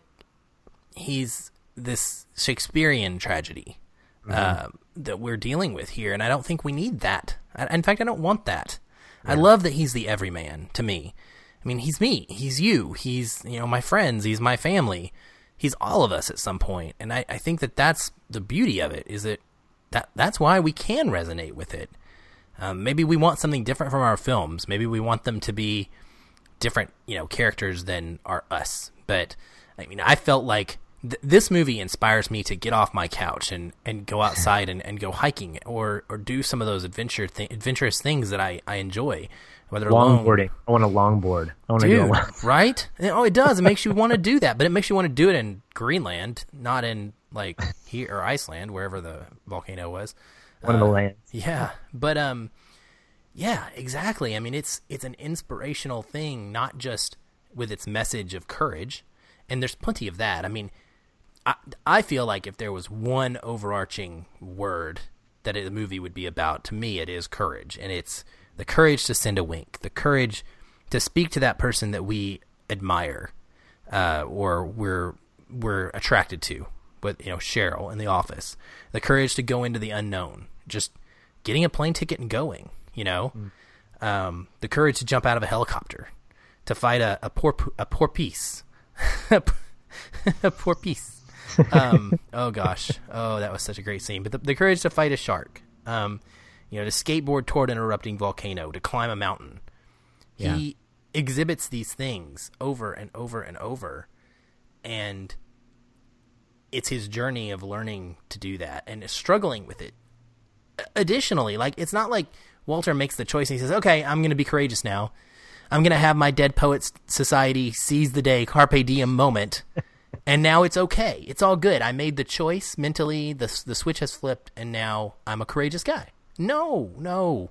Speaker 1: he's this Shakespearean tragedy mm-hmm. uh, that we're dealing with here, and I don't think we need that. I, in fact, I don't want that. Yeah. I love that he's the everyman to me. I mean, he's me. He's you. He's, you know, my friends. He's my family. He's all of us at some point. And I, I think that that's the beauty of it is that, that that's why we can resonate with it. Um, maybe we want something different from our films. Maybe we want them to be different, you know, characters than are us. But I mean, I felt like th- this movie inspires me to get off my couch and, and go outside and, and go hiking or, or do some of those adventure th- adventurous things that I, I enjoy. Whether
Speaker 2: longboarding, I want a longboard. I want
Speaker 1: Dude,
Speaker 2: to go.
Speaker 1: right? Oh, it does. It makes you want to do that, but it makes you want to do it in Greenland, not in like here or Iceland, wherever the volcano was.
Speaker 2: One uh, of the lands.
Speaker 1: Yeah, but um, yeah, exactly. I mean, it's it's an inspirational thing, not just with its message of courage, and there's plenty of that. I mean, I, I feel like if there was one overarching word that the movie would be about, to me, it is courage, and it's the courage to send a wink, the courage to speak to that person that we admire uh, or we're we're attracted to. But you know, Cheryl in the office, the courage to go into the unknown, just getting a plane ticket and going. You know, mm. um, the courage to jump out of a helicopter, to fight a, a poor a poor piece, a poor piece um, oh gosh, oh that was such a great scene. But the, the courage to fight a shark, um, you know, to skateboard toward an erupting volcano, to climb a mountain. Yeah. He exhibits these things over and over and over, and it's his journey of learning to do that and struggling with it. Additionally, like it's not like Walter makes the choice and he says, "Okay, I'm going to be courageous now." I'm going to have my Dead Poets Society seize the day, carpe diem moment and now it's okay. It's all good. I made the choice mentally. The the switch has flipped, and now I'm a courageous guy. No, no,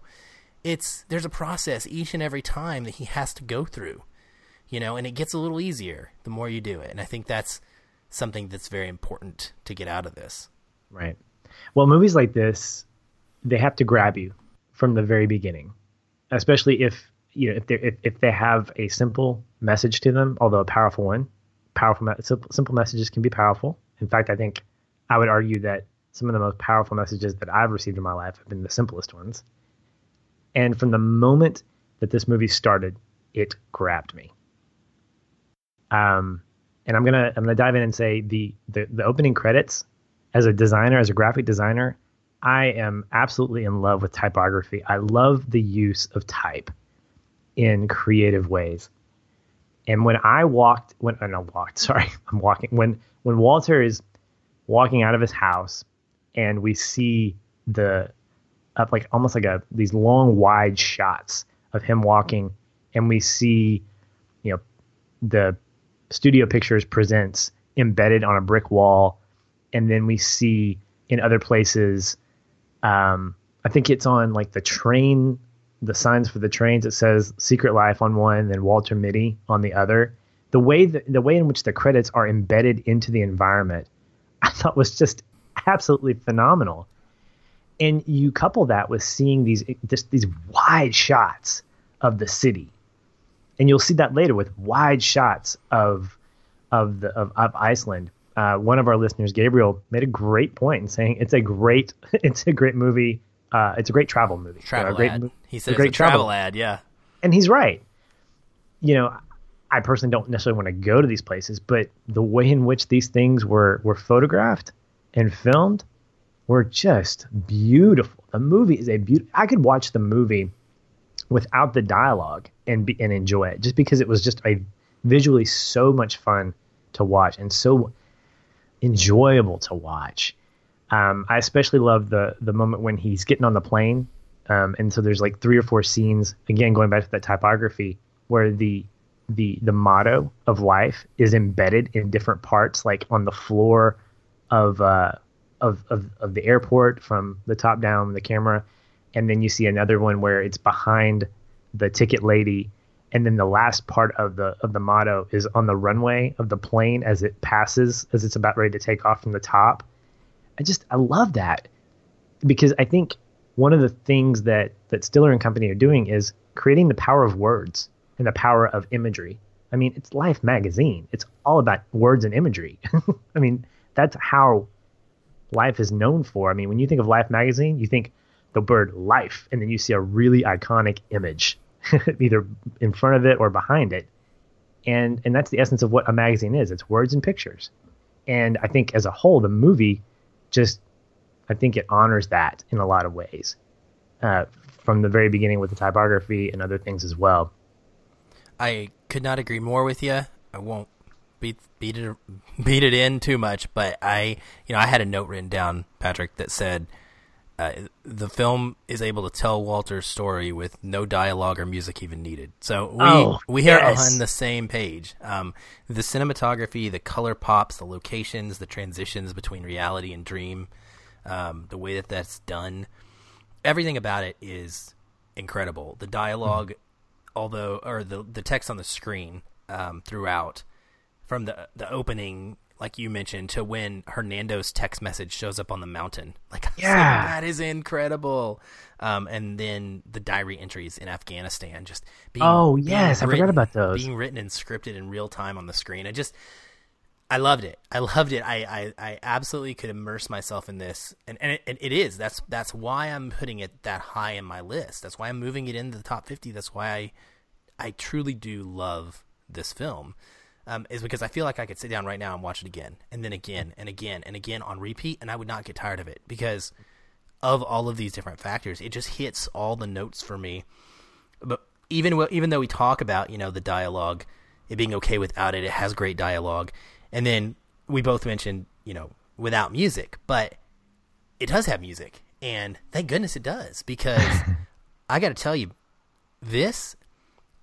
Speaker 1: it's there's a process each and every time that he has to go through, you know, and it gets a little easier the more you do it. And I think that's something that's very important to get out of this.
Speaker 2: Right. Well, movies like this, they have to grab you from the very beginning, especially if you know if they if, if they have a simple message to them, although a powerful one powerful, simple, messages can be powerful. In fact, I think I would argue that some of the most powerful messages that I've received in my life have been the simplest ones. And from the moment that this movie started, it grabbed me. Um, and I'm gonna I'm gonna dive in and say the the, the opening credits as a designer, as a graphic designer, I am absolutely in love with typography. I love the use of type in creative ways. And when I walked, when I uh, walked, sorry, I'm walking. When when Walter is walking out of his house, and we see the up like almost like a these long wide shots of him walking, and we see, you know, the studio pictures presents embedded on a brick wall, and then we see in other places, um, I think it's on like the train the signs for the trains it says Secret Life on one, then Walter Mitty on the other. The way that, the way in which the credits are embedded into the environment, I thought was just absolutely phenomenal. And you couple that with seeing these just these wide shots of the city, and you'll see that later with wide shots of of the of, of Iceland. Uh, one of our listeners, Gabriel, made a great point in saying it's a great it's a great movie uh, it's a great travel movie.
Speaker 1: Travel
Speaker 2: great,
Speaker 1: ad. He said a great a travel, travel ad. Yeah,
Speaker 2: and he's right. You know, I personally don't necessarily want to go to these places, but the way in which these things were were photographed and filmed were just beautiful. The movie is a beautiful. I could watch the movie without the dialogue and be, and enjoy it just because it was just a visually so much fun to watch and so enjoyable to watch. Um, I especially love the the moment when he's getting on the plane, um, and so there's like three or four scenes. Again, going back to that typography, where the the the motto of life is embedded in different parts, like on the floor of uh, of, of of the airport from the top down the camera, and then you see another one where it's behind the ticket lady, and then the last part of the of the motto is on the runway of the plane as it passes as it's about ready to take off from the top I just I love that because I think one of the things that that Stiller and company are doing is creating the power of words and the power of imagery. I mean, it's Life magazine. It's all about words and imagery. I mean, that's how Life is known for. I mean, when you think of Life magazine, you think the bird life and then you see a really iconic image either in front of it or behind it. And and that's the essence of what a magazine is. It's words and pictures. And I think as a whole the movie just I think it honors that in a lot of ways uh, from the very beginning with the typography and other things as well.
Speaker 1: I could not agree more with you. I won't beat beat it beat it in too much, but I you know I had a note written down, Patrick, that said uh, the film is able to tell Walter's story with no dialogue or music even needed. So we
Speaker 2: oh,
Speaker 1: we
Speaker 2: yes.
Speaker 1: are on the same page. Um, the cinematography, the color pops, the locations, the transitions between reality and dream, um, the way that that's done, everything about it is incredible. The dialogue, mm-hmm. although or the the text on the screen um, throughout, from the the opening like you mentioned, to when Hernando's text message shows up on the mountain. Like,
Speaker 2: yeah,
Speaker 1: that is incredible. Um, and then the diary entries in Afghanistan, just being
Speaker 2: oh yes, being written, I forgot about those
Speaker 1: being written and scripted in real time on the screen. I just I loved it. I loved it. I, I, I absolutely could immerse myself in this, and and it, it is. That's that's why I'm putting it that high in my list. That's why I'm moving it into the top fifty. That's why I I truly do love this film um, is because I feel like I could sit down right now and watch it again, and then again, and again, and again on repeat, and I would not get tired of it because of all of these different factors. It just hits all the notes for me. But even even though we talk about you know the dialogue, it being okay without it, it has great dialogue, and then we both mentioned you know without music, but it does have music, and thank goodness it does because I got to tell you, this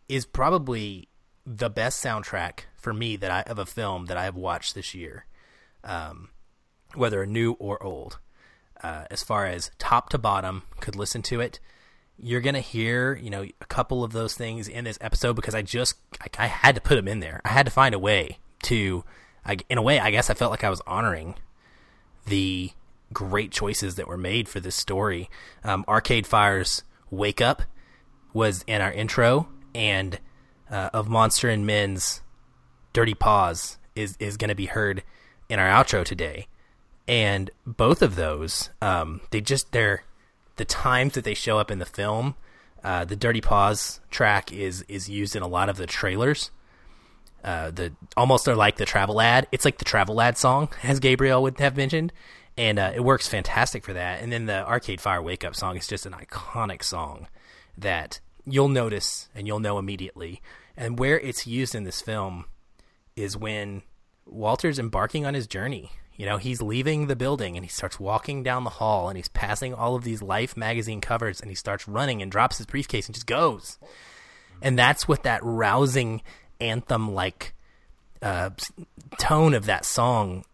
Speaker 1: is probably the best soundtrack for me that I of a film that I have watched this year, um, whether new or old. Uh, as far as top to bottom, could listen to it. You're gonna hear, you know, a couple of those things in this episode because I just I, I had to put them in there. I had to find a way to, I, in a way, I guess I felt like I was honoring the great choices that were made for this story. Um, Arcade Fire's "Wake Up" was in our intro, and uh, of Monster and Men's Dirty Paws is is going to be heard in our outro today, and both of those, um, they just they're the times that they show up in the film. Uh, the Dirty Paws track is is used in a lot of the trailers. Uh, the almost are like the travel ad. It's like the travel ad song, as Gabriel would have mentioned, and uh, it works fantastic for that. And then the Arcade Fire Wake Up song is just an iconic song that you'll notice and you'll know immediately. And where it's used in this film is when Walter's embarking on his journey. You know, he's leaving the building and he starts walking down the hall and he's passing all of these Life magazine covers and he starts running and drops his briefcase and just goes. And that's what that rousing anthem like uh, tone of that song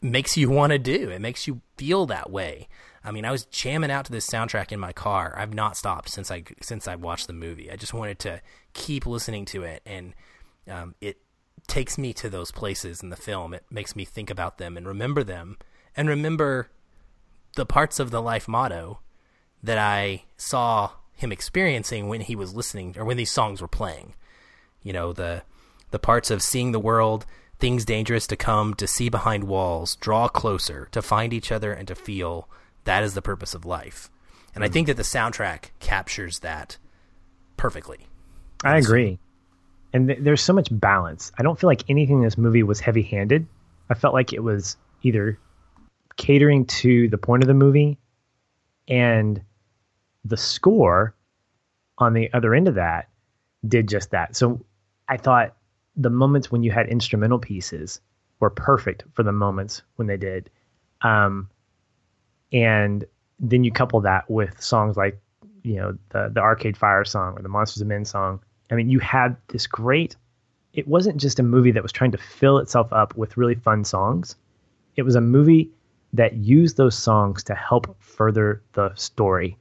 Speaker 1: makes you want to do. It makes you feel that way. I mean, I was jamming out to this soundtrack in my car. I've not stopped since I since I watched the movie. I just wanted to keep listening to it, and um, it takes me to those places in the film. It makes me think about them and remember them, and remember the parts of the life motto that I saw him experiencing when he was listening or when these songs were playing. You know, the the parts of seeing the world, things dangerous to come, to see behind walls, draw closer, to find each other and to feel that is the purpose of life. And mm. I hmm. think that the soundtrack captures that perfectly.
Speaker 2: I agree. And th- there's so much balance. I don't feel like anything in this movie was heavy handed. I felt like it was either catering to the point of the movie and the score on the other end of that did just that. So I thought the moments when you had instrumental pieces were perfect for the moments when they did. Um, and then you couple that with songs like you know the the Arcade Fire song or the Monsters of Men song. I mean, you had this great. It wasn't just a movie that was trying to fill itself up with really fun songs. It was a movie that used those songs to help further the story.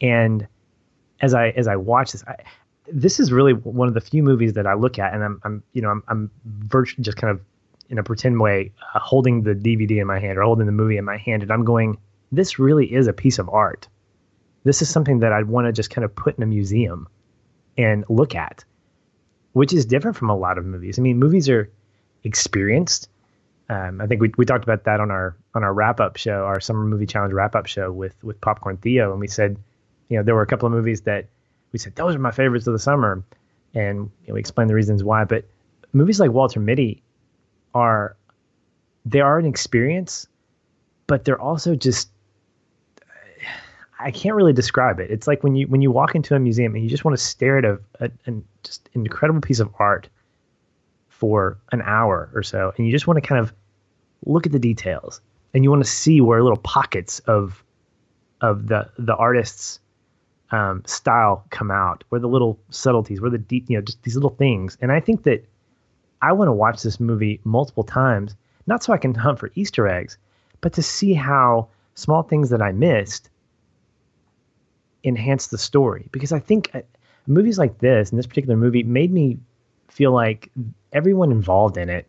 Speaker 2: And as I as I watch this, I, this is really one of the few movies that I look at, and I'm, I'm you know I'm, I'm virtually just kind of in a pretend way uh, holding the DVD in my hand or holding the movie in my hand, and I'm going, this really is a piece of art. This is something that I'd want to just kind of put in a museum and look at, which is different from a lot of movies. I mean, movies are experienced. Um, I think we, we talked about that on our on our wrap up show, our summer movie challenge wrap up show with with Popcorn Theo, and we said, you know, there were a couple of movies that we said those are my favorites of the summer, and you know, we explained the reasons why. But movies like Walter Mitty are they are an experience, but they're also just I can't really describe it. It's like when you when you walk into a museum and you just want to stare at a, a, just incredible piece of art for an hour or so, and you just want to kind of look at the details and you want to see where little pockets of of the the artist's um, style come out, where the little subtleties, where the deep, you know, just these little things. And I think that I want to watch this movie multiple times, not so I can hunt for Easter eggs, but to see how small things that I missed enhance the story. Because I think uh, movies like this, and this particular movie, made me feel like everyone involved in it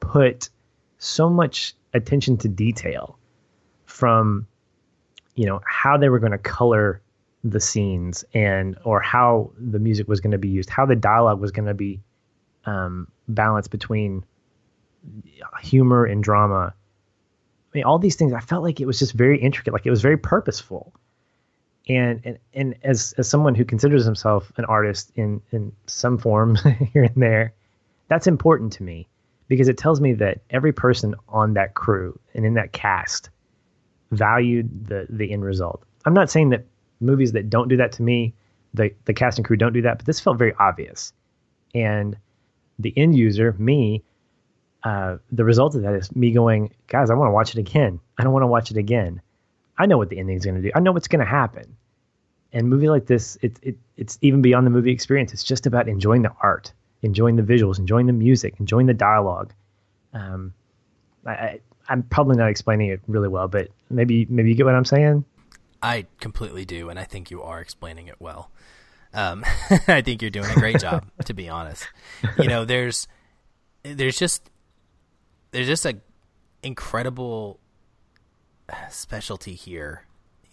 Speaker 2: put so much attention to detail from you know how they were going to color the scenes and or how the music was going to be used, how the dialogue was going to be um, balanced between humor and drama. I mean, all these things. I felt like it was just very intricate, like it was very purposeful. And and and as as someone who considers himself an artist in in some form here and there, that's important to me because it tells me that every person on that crew and in that cast valued the the end result. I'm not saying that movies that don't do that to me, the the cast and crew don't do that, but this felt very obvious. And the end user, me, uh, the result of that is me going, guys, I want to watch it again. I don't want to watch it again. I know what the ending is going to do. I know what's going to happen. And movie like this, it, it it's even beyond the movie experience. It's just about enjoying the art, enjoying the visuals, enjoying the music, enjoying the dialogue. Um, I, I, I'm probably not explaining it really well, but maybe maybe you get what I'm saying.
Speaker 1: I completely do, and I think you are explaining it well. Um, I think you're doing a great job, to be honest. You know, there's there's just there's just a incredible specialty here.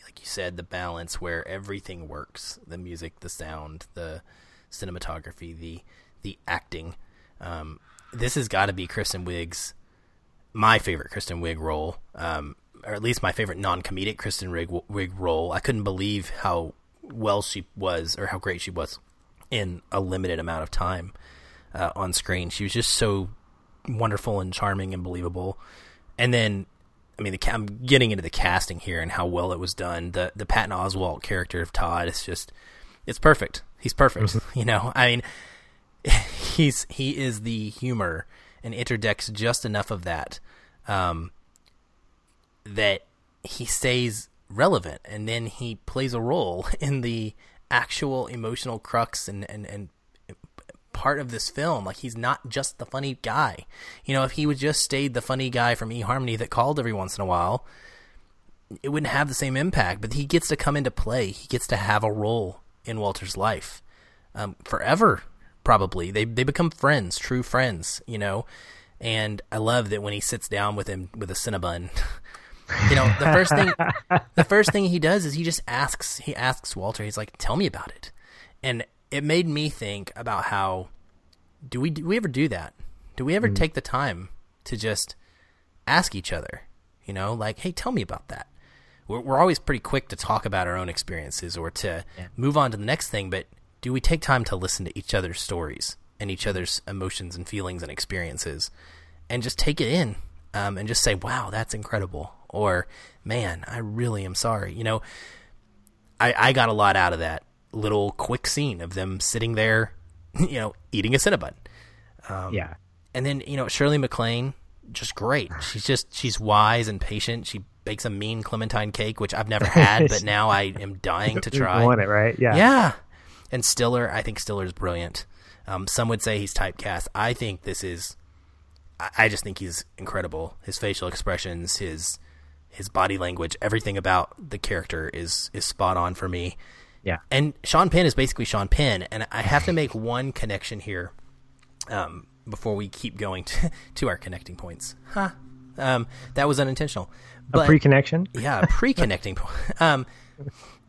Speaker 1: Like you said, the balance where everything works: the music, the sound, the cinematography, the the acting. Um, this has got to be Kristen Wiig's my favorite Kristen Wiig role. Um, or at least my favorite non-comedic Kristen Wiig role. I couldn't believe how well she was, or how great she was, in a limited amount of time uh, on screen. She was just so wonderful and charming and believable. And then I mean, the, I'm getting into the casting here and how well it was done. The the Patton Oswalt character of Todd is just it's perfect. He's perfect. Mm-hmm. You know, I mean, he's he is the humor and interdects just enough of that um, that he stays relevant, and then he plays a role in the actual emotional crux and and and part of this film. Like he's not just the funny guy. You know, if he would just stayed the funny guy from eHarmony that called every once in a while, it wouldn't have the same impact. But he gets to come into play. He gets to have a role in Walter's life um, forever. Probably they they become friends, true friends. You know, and I love that when he sits down with him with a Cinnabon. you know, the first thing the first thing he does is he just asks he asks Walter. He's like, "Tell me about it," and it made me think about how do we do we ever do that? Do we ever mm. take the time to just ask each other? You know, like, hey, tell me about that. We're, we're always pretty quick to talk about our own experiences or to yeah. move on to the next thing, but do we take time to listen to each other's stories and each other's emotions and feelings and experiences and just take it in um, and just say, wow, that's incredible? Or, man, I really am sorry. You know, I, I got a lot out of that little quick scene of them sitting there, you know, eating a Cinnabon.
Speaker 2: Um, yeah.
Speaker 1: And then, you know, Shirley MacLaine, just great. She's just, she's wise and patient. She bakes a mean Clementine cake, which I've never had, but now I am dying to try.
Speaker 2: You want it, right? Yeah.
Speaker 1: Yeah. And Stiller, I think Stiller's brilliant. Um, some would say he's typecast. I think this is, I, I just think he's incredible. His facial expressions, his, his body language, everything about the character is is spot on for me.
Speaker 2: Yeah.
Speaker 1: And Sean Penn is basically Sean Penn. And I have to make one connection here um, before we keep going to, to our connecting points. Huh. Um, that was unintentional.
Speaker 2: But, a pre-connection?
Speaker 1: yeah, pre-connecting point. Um,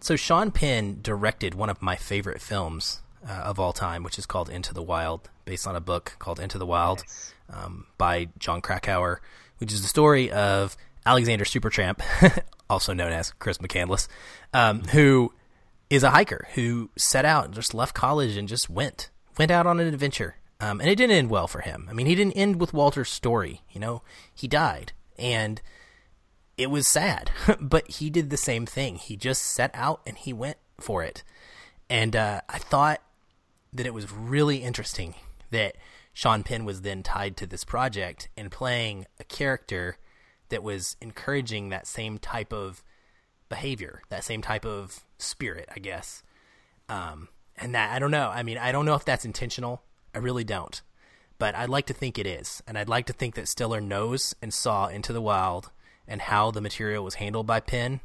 Speaker 1: so Sean Penn directed one of my favorite films uh, of all time, which is called Into the Wild, based on a book called Into the Wild nice. um, by Jon Krakauer, which is the story of Alexander Supertramp, also known as Chris McCandless, um, who is a hiker who set out and just left college and just went went out on an adventure. Um, and it didn't end well for him. I mean, he didn't end with Walter's story. You know, he died, and it was sad. but he did the same thing. He just set out and he went for it. And uh, I thought that it was really interesting that Sean Penn was then tied to this project and playing a character that was encouraging that same type of behavior, that same type of spirit, I guess. Um, and that I don't know. I mean, I don't know if that's intentional. I really don't. But I'd like to think it is, and I'd like to think that Stiller knows and saw Into the Wild and how the material was handled by Penn,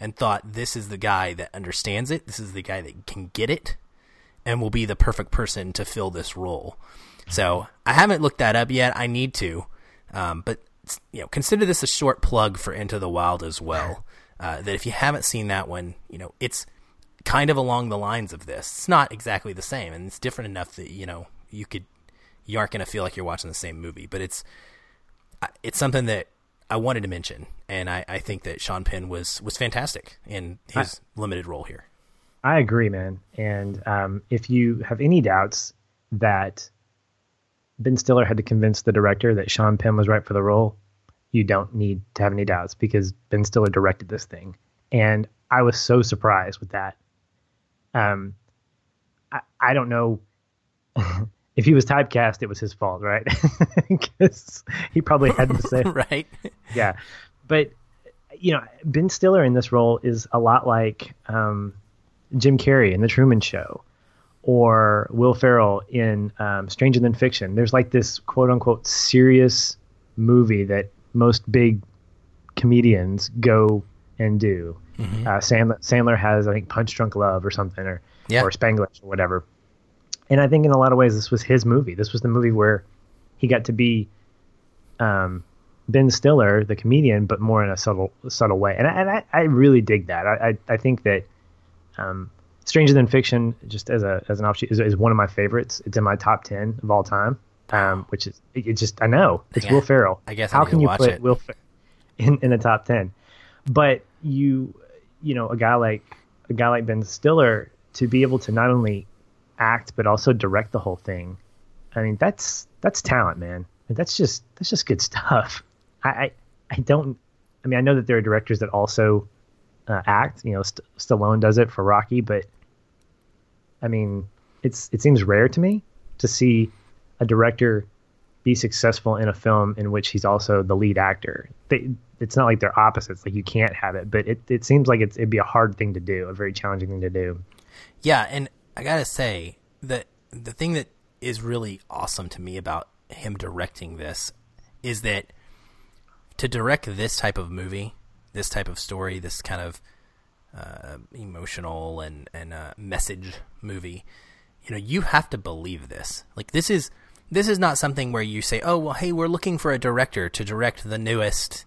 Speaker 1: and thought this is the guy that understands it. This is the guy that can get it, and will be the perfect person to fill this role. So I haven't looked that up yet. I need to, um, but you know, consider this a short plug for Into the Wild as well. Uh, that if you haven't seen that one, you know, it's kind of along the lines of this. It's not exactly the same, and it's different enough that you know you could you aren't going to feel like you're watching the same movie. But it's it's something that I wanted to mention, and I, I think that Sean Penn was was fantastic in his I, limited role here.
Speaker 2: I agree, man. And um, if you have any doubts that Ben Stiller had to convince the director that Sean Penn was right for the role, you don't need to have any doubts because Ben Stiller directed this thing. And I was so surprised with that. Um, I, I don't know if he was typecast, it was his fault, right? Because he probably had to say,
Speaker 1: right?
Speaker 2: Yeah, but you know, Ben Stiller in this role is a lot like um, Jim Carrey in The Truman Show, or Will Ferrell in um, Stranger Than Fiction. There's like this quote unquote serious movie that most big comedians go and do. Mm-hmm. Uh, Sandler, Sandler has, I think, Punch Drunk Love or something, or yeah. or Spanglish or whatever. And I think in a lot of ways, this was his movie. This was the movie where he got to be um, Ben Stiller, the comedian, but more in a subtle subtle way. And I, and I, I really dig that. I, I, I think that um, Stranger Than Fiction, just as a as an offshoot, is, is one of my favorites. It's in my top ten of all time um, which is it just I know it's yeah, Will Ferrell.
Speaker 1: I guess
Speaker 2: how can you put
Speaker 1: it.
Speaker 2: Will Fer- in in the top ten? But you you know a guy like a guy like Ben Stiller to be able to not only act but also direct the whole thing. I mean that's that's talent, man. That's just that's just good stuff. I I, I don't I mean, I know that there are directors that also uh, act. You know, St- Stallone does it for Rocky, but I mean, it's it seems rare to me to see a director be successful in a film in which he's also the lead actor. They, it's not like they're opposites; like you can't have it, but it it seems like it'd be a hard thing to do, a very challenging thing to do.
Speaker 1: Yeah, and I gotta say that the thing that is really awesome to me about him directing this is that to direct this type of movie, this type of story, this kind of uh, emotional and and uh, message movie, you know, you have to believe this. Like this is this is not something where you say, "Oh, well, hey, we're looking for a director to direct the newest,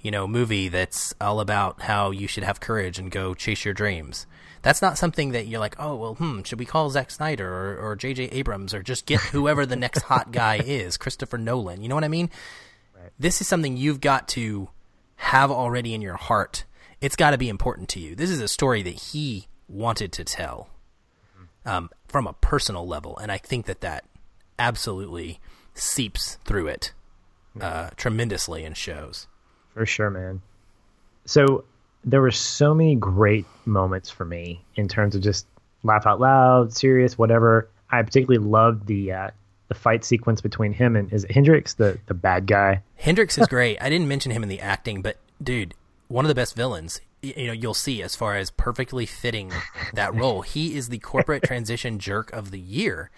Speaker 1: you know, movie that's all about how you should have courage and go chase your dreams." That's not something that you're like, "Oh, well, hmm, should we call Zack Snyder or or J.J. Abrams or just get whoever the next hot guy is, Christopher Nolan?" You know what I mean? Right. This is something you've got to have already in your heart. It's got to be important to you. This is a story that he wanted to tell um, from a personal level, and I think that that absolutely seeps through it uh, tremendously in shows.
Speaker 2: For sure, man. So there were so many great moments for me in terms of just laugh out loud, serious, whatever. I particularly loved the uh, the fight sequence between him and is it Hendricks, the the bad guy.
Speaker 1: Hendricks is great. I didn't mention him in the acting, but dude, one of the best villains. You know, you'll see as far as perfectly fitting that role. He is the corporate transition jerk of the year.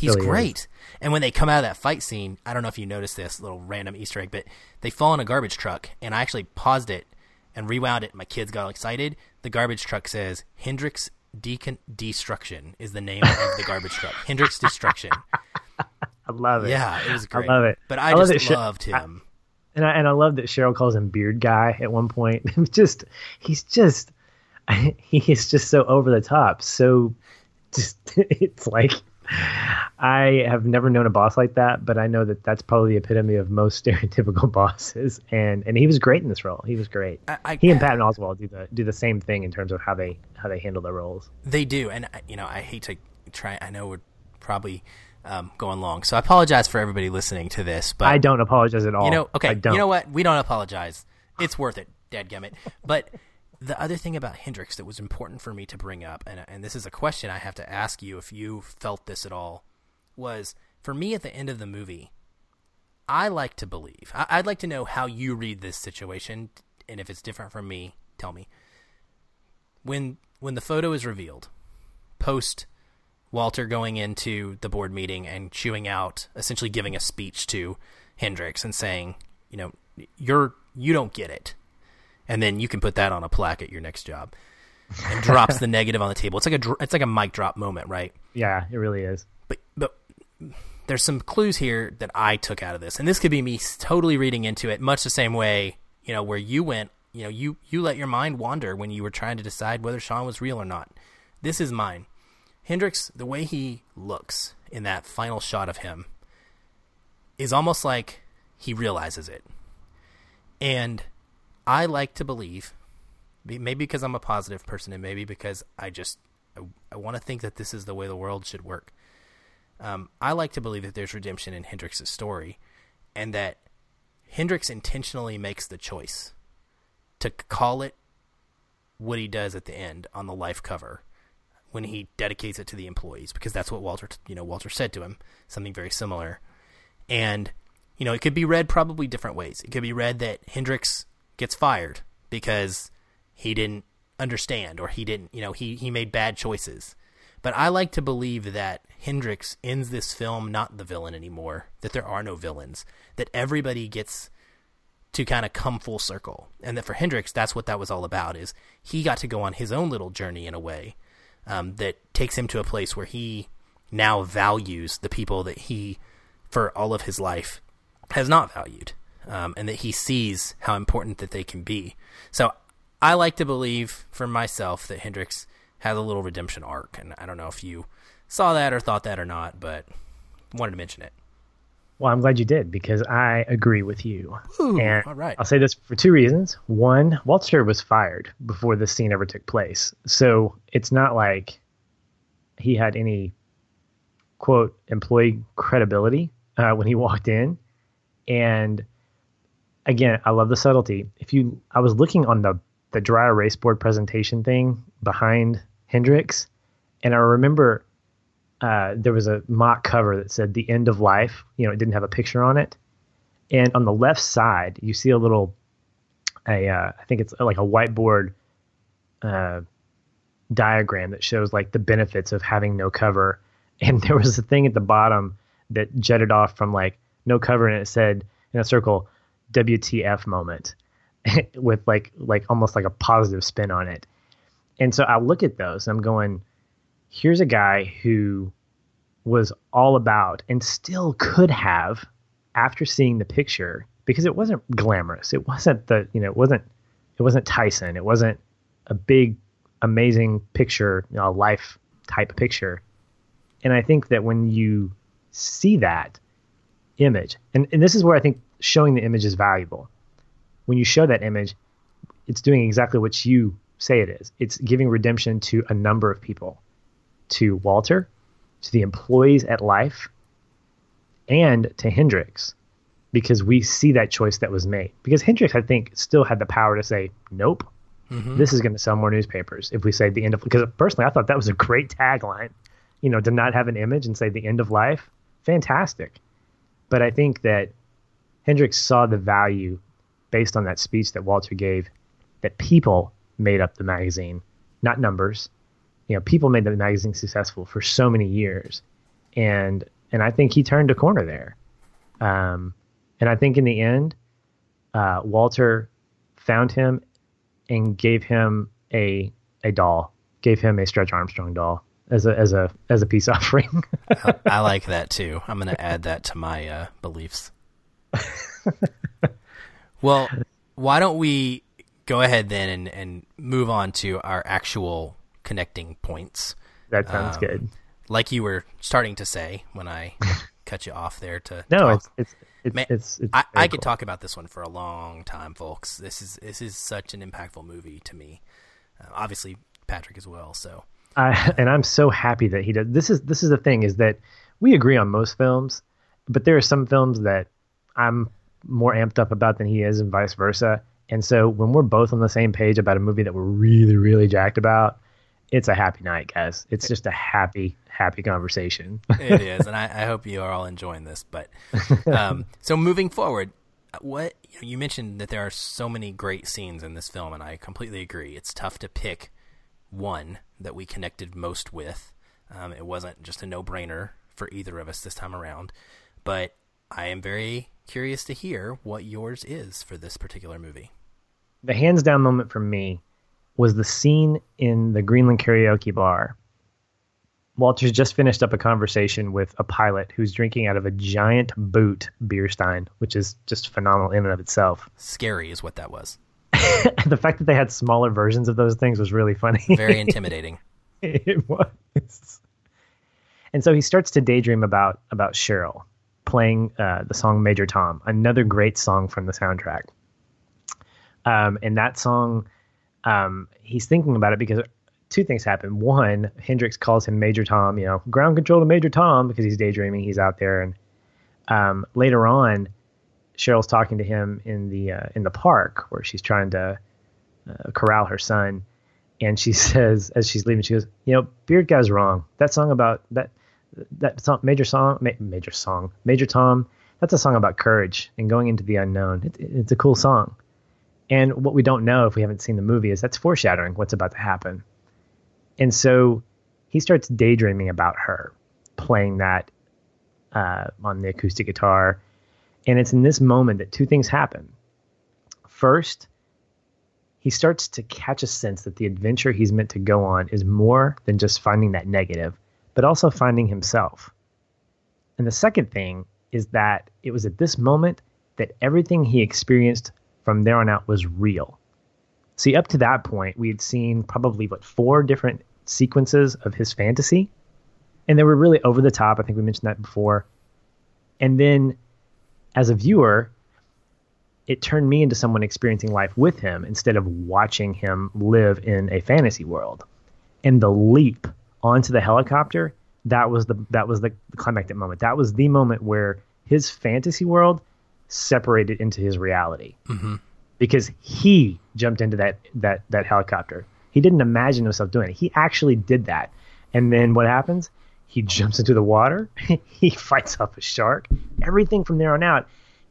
Speaker 1: He's really great. Is. And when they come out of that fight scene, I don't know if you noticed this little random Easter egg, but they fall in a garbage truck, and I actually paused it and rewound it. My kids got all excited. The garbage truck says Hendricks Decon- Destruction is the name of the garbage truck. Hendricks Destruction.
Speaker 2: I love it.
Speaker 1: Yeah, it was great.
Speaker 2: I love it.
Speaker 1: But I, I just love loved him.
Speaker 2: I, and I and I love that Cheryl calls him Beard Guy at one point. just he's just he is just so over the top. So just it's like I have never known a boss like that, but I know that that's probably the epitome of most stereotypical bosses. And and he was great in this role. He was great. I, I, he and Patton Oswalt do the do the same thing in terms of how they how they handle their roles.
Speaker 1: They do, and you know I hate to try. I know we're probably um, going long, so I apologize for everybody listening to this. But
Speaker 2: I don't apologize at all.
Speaker 1: You know, okay. You know what? We don't apologize. It's worth it, dadgummit. But the other thing about Hendricks that was important for me to bring up, and, and this is a question I have to ask you if you felt this at all, was for me at the end of the movie, I like to believe, I, I'd like to know how you read this situation, and if it's different from me, tell me. When when the photo is revealed, post Walter going into the board meeting and chewing out, essentially giving a speech to Hendricks and saying, you know, you're you don't get it and then you can put that on a plaque at your next job. And drops the negative on the table. It's like a it's like a mic drop moment, right?
Speaker 2: Yeah, it really is.
Speaker 1: But but there's some clues here that I took out of this, and this could be me totally reading into it, much the same way you know where you went. You know, you you let your mind wander when you were trying to decide whether Sean was real or not. This is mine. Hendricks, the way he looks in that final shot of him is almost like he realizes it. And I like to believe, maybe because I'm a positive person, and maybe because I just I, I want to think that this is the way the world should work. Um, I like to believe that there's redemption in Hendricks's story, and that Hendricks intentionally makes the choice to call it what he does at the end on the life cover when he dedicates it to the employees because that's what Walter you know Walter said to him something very similar and you know it could be read probably different ways it could be read that Hendricks gets fired because he didn't understand or he didn't, you know, he, he made bad choices. But I like to believe that Hendricks ends this film not the villain anymore, that there are no villains, that everybody gets to kind of come full circle. And that for Hendricks, that's what that was all about is he got to go on his own little journey in a way um, that takes him to a place where he now values the people that he, for all of his life, has not valued um, and that he sees how important that they can be. So I like to believe for myself that Hendricks has a little redemption arc, and I don't know if you saw that or thought that or not, but wanted to mention it.
Speaker 2: Well, I'm glad you did because I agree with you.
Speaker 1: Ooh, and all right.
Speaker 2: I'll say this for two reasons. One, Walter was fired before this scene ever took place. So it's not like he had any quote employee credibility uh, when he walked in. And again, I love the subtlety. If you, I was looking on the the dry erase board presentation thing behind Hendricks, and I remember uh, there was a mock cover that said "The End of Life." You know, it didn't have a picture on it, and on the left side you see a little, a uh, I think it's like a whiteboard uh, diagram that shows like the benefits of having no cover, and there was a thing at the bottom that jetted off from like no cover, and it said in a circle, "WTF moment," with like like almost like a positive spin on it. And so I look at those, and I'm going here's a guy who was all about and still could have after seeing the picture because it wasn't glamorous. It wasn't the you know it wasn't it wasn't tyson. It wasn't a big amazing picture you know, life type picture. And i think that when you see that image and, and this is where i think showing the image is valuable when you show that image it's doing exactly what you say it is it's giving redemption to a number of people to Walter, to the employees at Life, and to Hendricks, because we see that choice that was made. Because Hendricks, I think, still had the power to say, nope, mm-hmm. this is going to sell more newspapers if we say the end of. Because personally, I thought that was a great tagline. You know, to not have an image and say the end of life, fantastic. But I think that Hendricks saw the value based on that speech that Walter gave, that people made up the magazine, not numbers, you know, people made the magazine successful for so many years, and and I think he turned a corner there. Um, and I think in the end, uh, Walter found him and gave him a a doll, gave him a Stretch Armstrong doll as a as a as a peace offering.
Speaker 1: I, I, like that too. I'm going to add that to my uh, beliefs. well, why don't we go ahead then and, and move on to our actual connecting points.
Speaker 2: That sounds um, good.
Speaker 1: Like you were starting to say when I cut you off there to
Speaker 2: no,
Speaker 1: talk.
Speaker 2: it's it's it's, Man, it's, it's
Speaker 1: I, I cool. could talk about this one for a long time, folks. This is this is such an impactful movie to me. Uh, obviously, Patrick as well. So,
Speaker 2: I, and I'm so happy that he does. This is this is the thing is that we agree on most films, but there are some films that I'm more amped up about than he is, and vice versa. And so when we're both on the same page about a movie that we're really really jacked about, it's a happy night, guys. It's just a happy, happy conversation.
Speaker 1: it is, and I, I, hope you are all enjoying this. But um, so moving forward, what you mentioned that there are so many great scenes in this film, and I completely agree. It's tough to pick one that we connected most with. Um, it wasn't just a no-brainer for either of us this time around, but I am very curious to hear what yours is for this particular movie.
Speaker 2: The hands down moment for me was the scene in the Greenland karaoke bar. Walter's just finished up a conversation with a pilot who's drinking out of a giant boot beer stein, which is just phenomenal in and of itself.
Speaker 1: Scary is what that was.
Speaker 2: the fact that they had smaller versions of those things was really funny.
Speaker 1: Very intimidating.
Speaker 2: it was. And so he starts to daydream about about Cheryl playing uh, the song Major Tom, another great song from the soundtrack. Um, and that song um, he's thinking about it because two things happen. One, Hendricks calls him Major Tom, you know, ground control to Major Tom because he's daydreaming. He's out there, and um, later on, Cheryl's talking to him in the uh, in the park where she's trying to uh, corral her son, and she says as she's leaving, she goes, "You know, Beard Guy's wrong. That song about that that song, major song, ma- major song, Major Tom. That's a song about courage and going into the unknown. It, it's a cool song." And what we don't know if we haven't seen the movie is that's foreshadowing what's about to happen. And so he starts daydreaming about her playing that uh, on the acoustic guitar. And it's in this moment that two things happen. First, he starts to catch a sense that the adventure he's meant to go on is more than just finding that negative, but also finding himself. And the second thing is that it was at this moment that everything he experienced from there on out was real. See, up to that point, we had seen probably what four different sequences of his fantasy, and they were really over the top. I think we mentioned that before. And then, as a viewer, it turned me into someone experiencing life with him instead of watching him live in a fantasy world. And the leap onto the helicopter, that was the that was the climactic moment. That was the moment where his fantasy world separated into his reality
Speaker 1: Mm-hmm.
Speaker 2: because he jumped into that that that helicopter. He didn't imagine himself doing it. He actually did that. And then what happens? He jumps into the water. he fights off a shark. Everything from there on out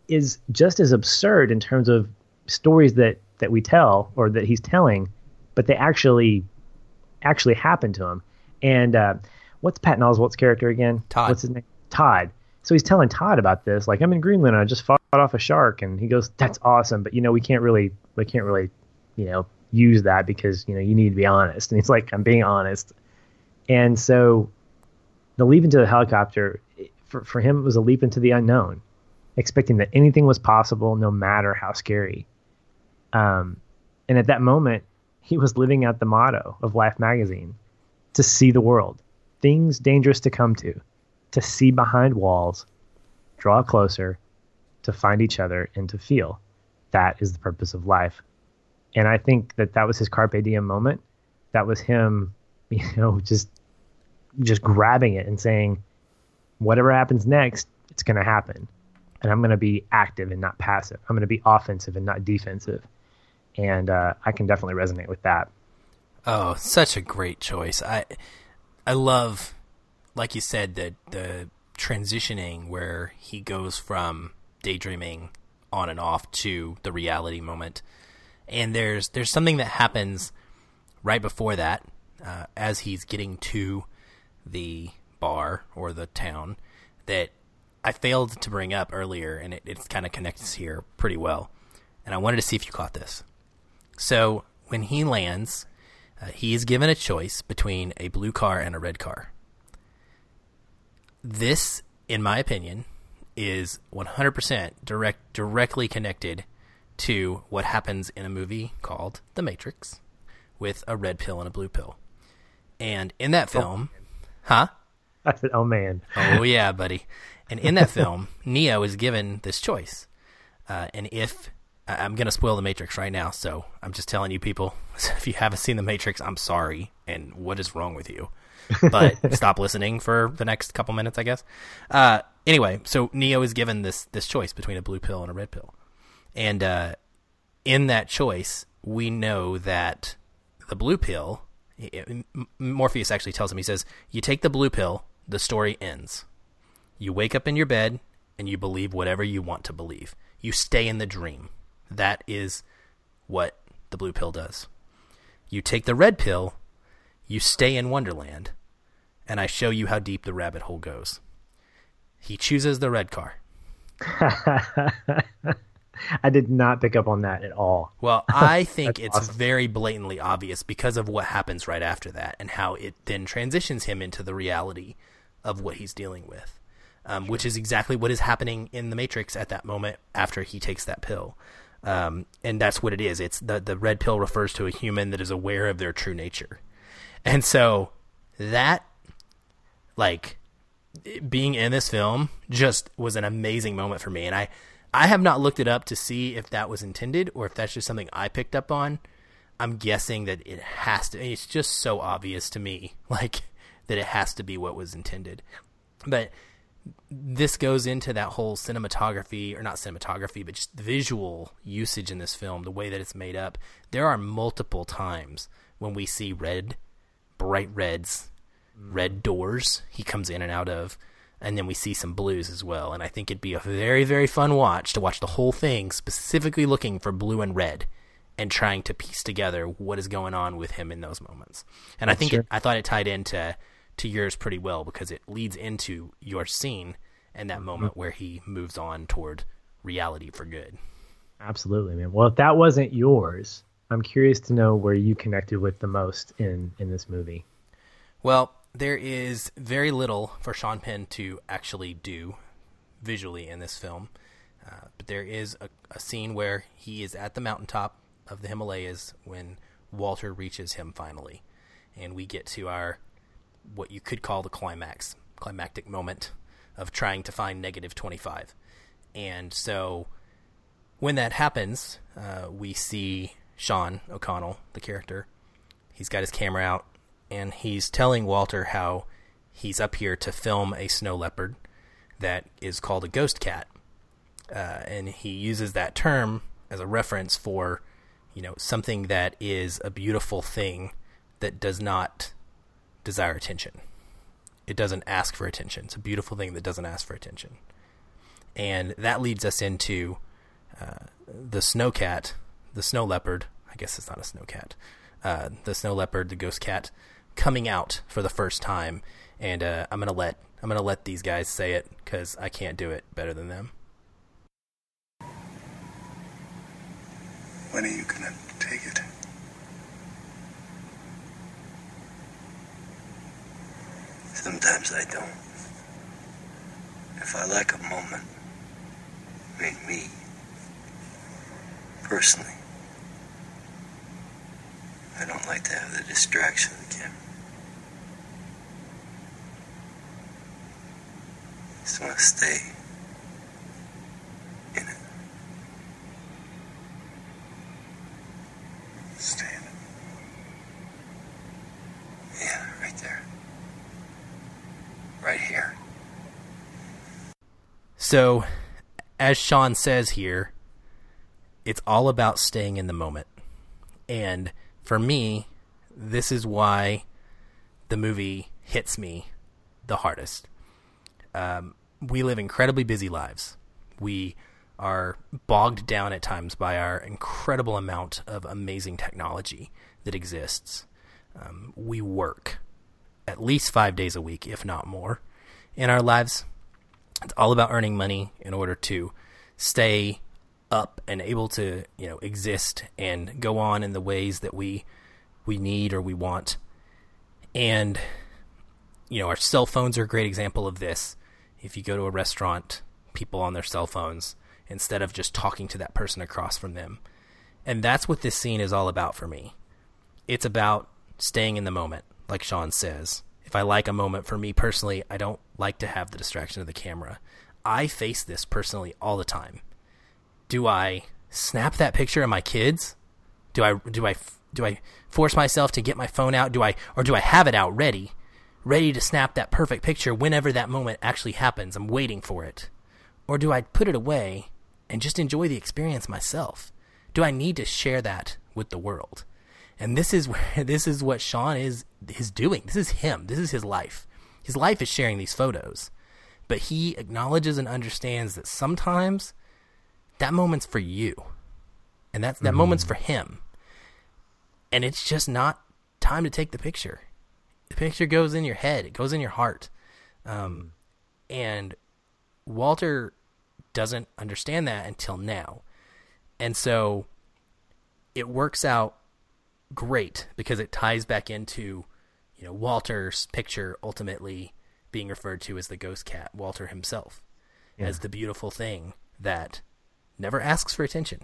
Speaker 2: is just as absurd in terms of stories that that we tell or that he's telling, but they actually actually happen to him. And uh, what's Patton Oswalt's character again?
Speaker 1: Todd.
Speaker 2: What's his name? Todd. So he's telling Todd about this. Like I'm in Greenland. And I just fought off a shark, and he goes, "That's awesome." But you know, we can't really, we can't really, you know, use that because you know you need to be honest. And he's like, "I'm being honest." And so the leap into the helicopter for for him it was a leap into the unknown, expecting that anything was possible, no matter how scary. Um, and at that moment, he was living out the motto of Life magazine to see the world, things dangerous to come to, to see behind walls, draw closer, to find each other, and to feel. That is the purpose of life. And I think that that was his carpe diem moment. That was him, you know, just just grabbing it and saying, whatever happens next, it's going to happen. And I'm going to be active and not passive. I'm going to be offensive and not defensive. And uh, I can definitely resonate with that.
Speaker 1: Oh, such a great choice. I I love like you said the the transitioning where he goes from daydreaming on and off to the reality moment. And there's there's something that happens right before that uh, as he's getting to the bar or the town that I failed to bring up earlier, and it, it kind of connects here pretty well. And I wanted to see if you caught this. So when he lands, uh, he is given a choice between a blue car and a red car. This, in my opinion, is 100% direct directly connected to what happens in a movie called The Matrix with a red pill and a blue pill. And in that film, huh?
Speaker 2: I said, oh man.
Speaker 1: Oh yeah, buddy. And in that film, Neo is given this choice. Uh, and if I- I'm going to spoil the Matrix right now, so I'm just telling you people, if you haven't seen the Matrix, I'm sorry. And what is wrong with you? But stop listening for the next couple minutes, I guess. Uh, anyway, so Neo is given this this choice between a blue pill and a red pill, and uh, in that choice, we know that the blue pill. Morpheus actually tells him. He says, "You take the blue pill, the story ends. You wake up in your bed and you believe whatever you want to believe. You stay in the dream. That is what the blue pill does. You take the red pill, you stay in Wonderland, and I show you how deep the rabbit hole goes. He chooses the red car.
Speaker 2: I did not pick up on that at all.
Speaker 1: Well, I think it's
Speaker 2: awesome.
Speaker 1: very blatantly obvious because of what happens right after that and how it then transitions him into the reality of what he's dealing with, um, which is exactly what is happening in the Matrix at that moment after he takes that pill. Um, and that's what it is. It's the the red pill refers to a human that is aware of their true nature, and so that like being in this film just was an amazing moment for me. And i i have not looked it up to see if that was intended or if that's just something i picked up on. I'm guessing that it has to it's just so obvious to me like that it has to be what was intended. But this goes into that whole cinematography or not cinematography but just visual usage in this film the way that it's made up. There are multiple times when we see red bright reds red doors he comes in and out of and then we see some blues as well. And i think it'd be a very very fun watch to watch the whole thing specifically looking for blue and red and trying to piece together what is going on with him in those moments. And i think
Speaker 2: Sure.
Speaker 1: it, i thought it tied into to yours pretty well because it leads into your scene and that moment where he moves on toward reality for good
Speaker 2: Absolutely, man. Well, if that wasn't yours, I'm curious to know where you connected with the most in in this movie.
Speaker 1: Well, there is very little for Sean Penn to actually do visually in this film, uh, but there is a, a scene where he is at the mountaintop of the Himalayas when Walter reaches him finally, and we get to our what you could call the climax, climactic moment of trying to find negative twenty five, and so when that happens, uh, we see Sean O'Connell, the character. He's got his camera out, and he's telling Walter how he's up here to film a snow leopard that is called a ghost cat. uh, and he uses that term as a reference for you know something that is a beautiful thing that does not desire attention. It doesn't ask for attention. It's a beautiful thing that doesn't ask for attention, and that leads us into uh, the snowcat, the snow leopard. I guess it's not a snowcat. Uh, the snow leopard, the ghost cat, coming out for the first time, and uh, I'm gonna let I'm gonna let these guys say it because I can't do it better than them.
Speaker 3: When are you gonna take it? Sometimes I don't. If I like a moment, I mean me, personally, I don't like to have the distraction of the camera. just want to stay in it. Stay in it. Yeah, right there. Right here.
Speaker 1: So, as Sean says here, it's all about staying in the moment. And for me, this is why the movie hits me the hardest. Um, we live incredibly busy lives. We are bogged down at times by our incredible amount of amazing technology that exists. Um, we work at least five days a week, if not more, in our lives. It's all about earning money in order to stay up and able to, you know, exist and go on in the ways that we we need or we want. And you know, our cell phones are a great example of this if you go to a restaurant, people on their cell phones instead of just talking to that person across from them. And that's what this scene is all about for me. It's about staying in the moment, like Sean says. If I like a moment for me personally, I don't like to have the distraction of the camera. I face this personally all the time. Do I snap that picture of my kids? Do I do I do I force myself to get my phone out? Do I or do I have it out ready ready to snap that perfect picture whenever that moment actually happens. I'm waiting for it. Or do I put it away and just enjoy the experience myself? Do I need to share that with the world? And this is where this is what Sean is is doing. This is him. This is his life. His life is sharing these photos. But he acknowledges and understands that sometimes that moment's for you. And that's that mm-hmm. moment's for him. And it's just not time to take the picture the picture goes in your head, it goes in your heart. Um, and Walter doesn't understand that until now. And so it works out great because it ties back into, you know, Walter's picture ultimately being referred to as the ghost cat, Walter himself, yeah. as the beautiful thing that never asks for attention.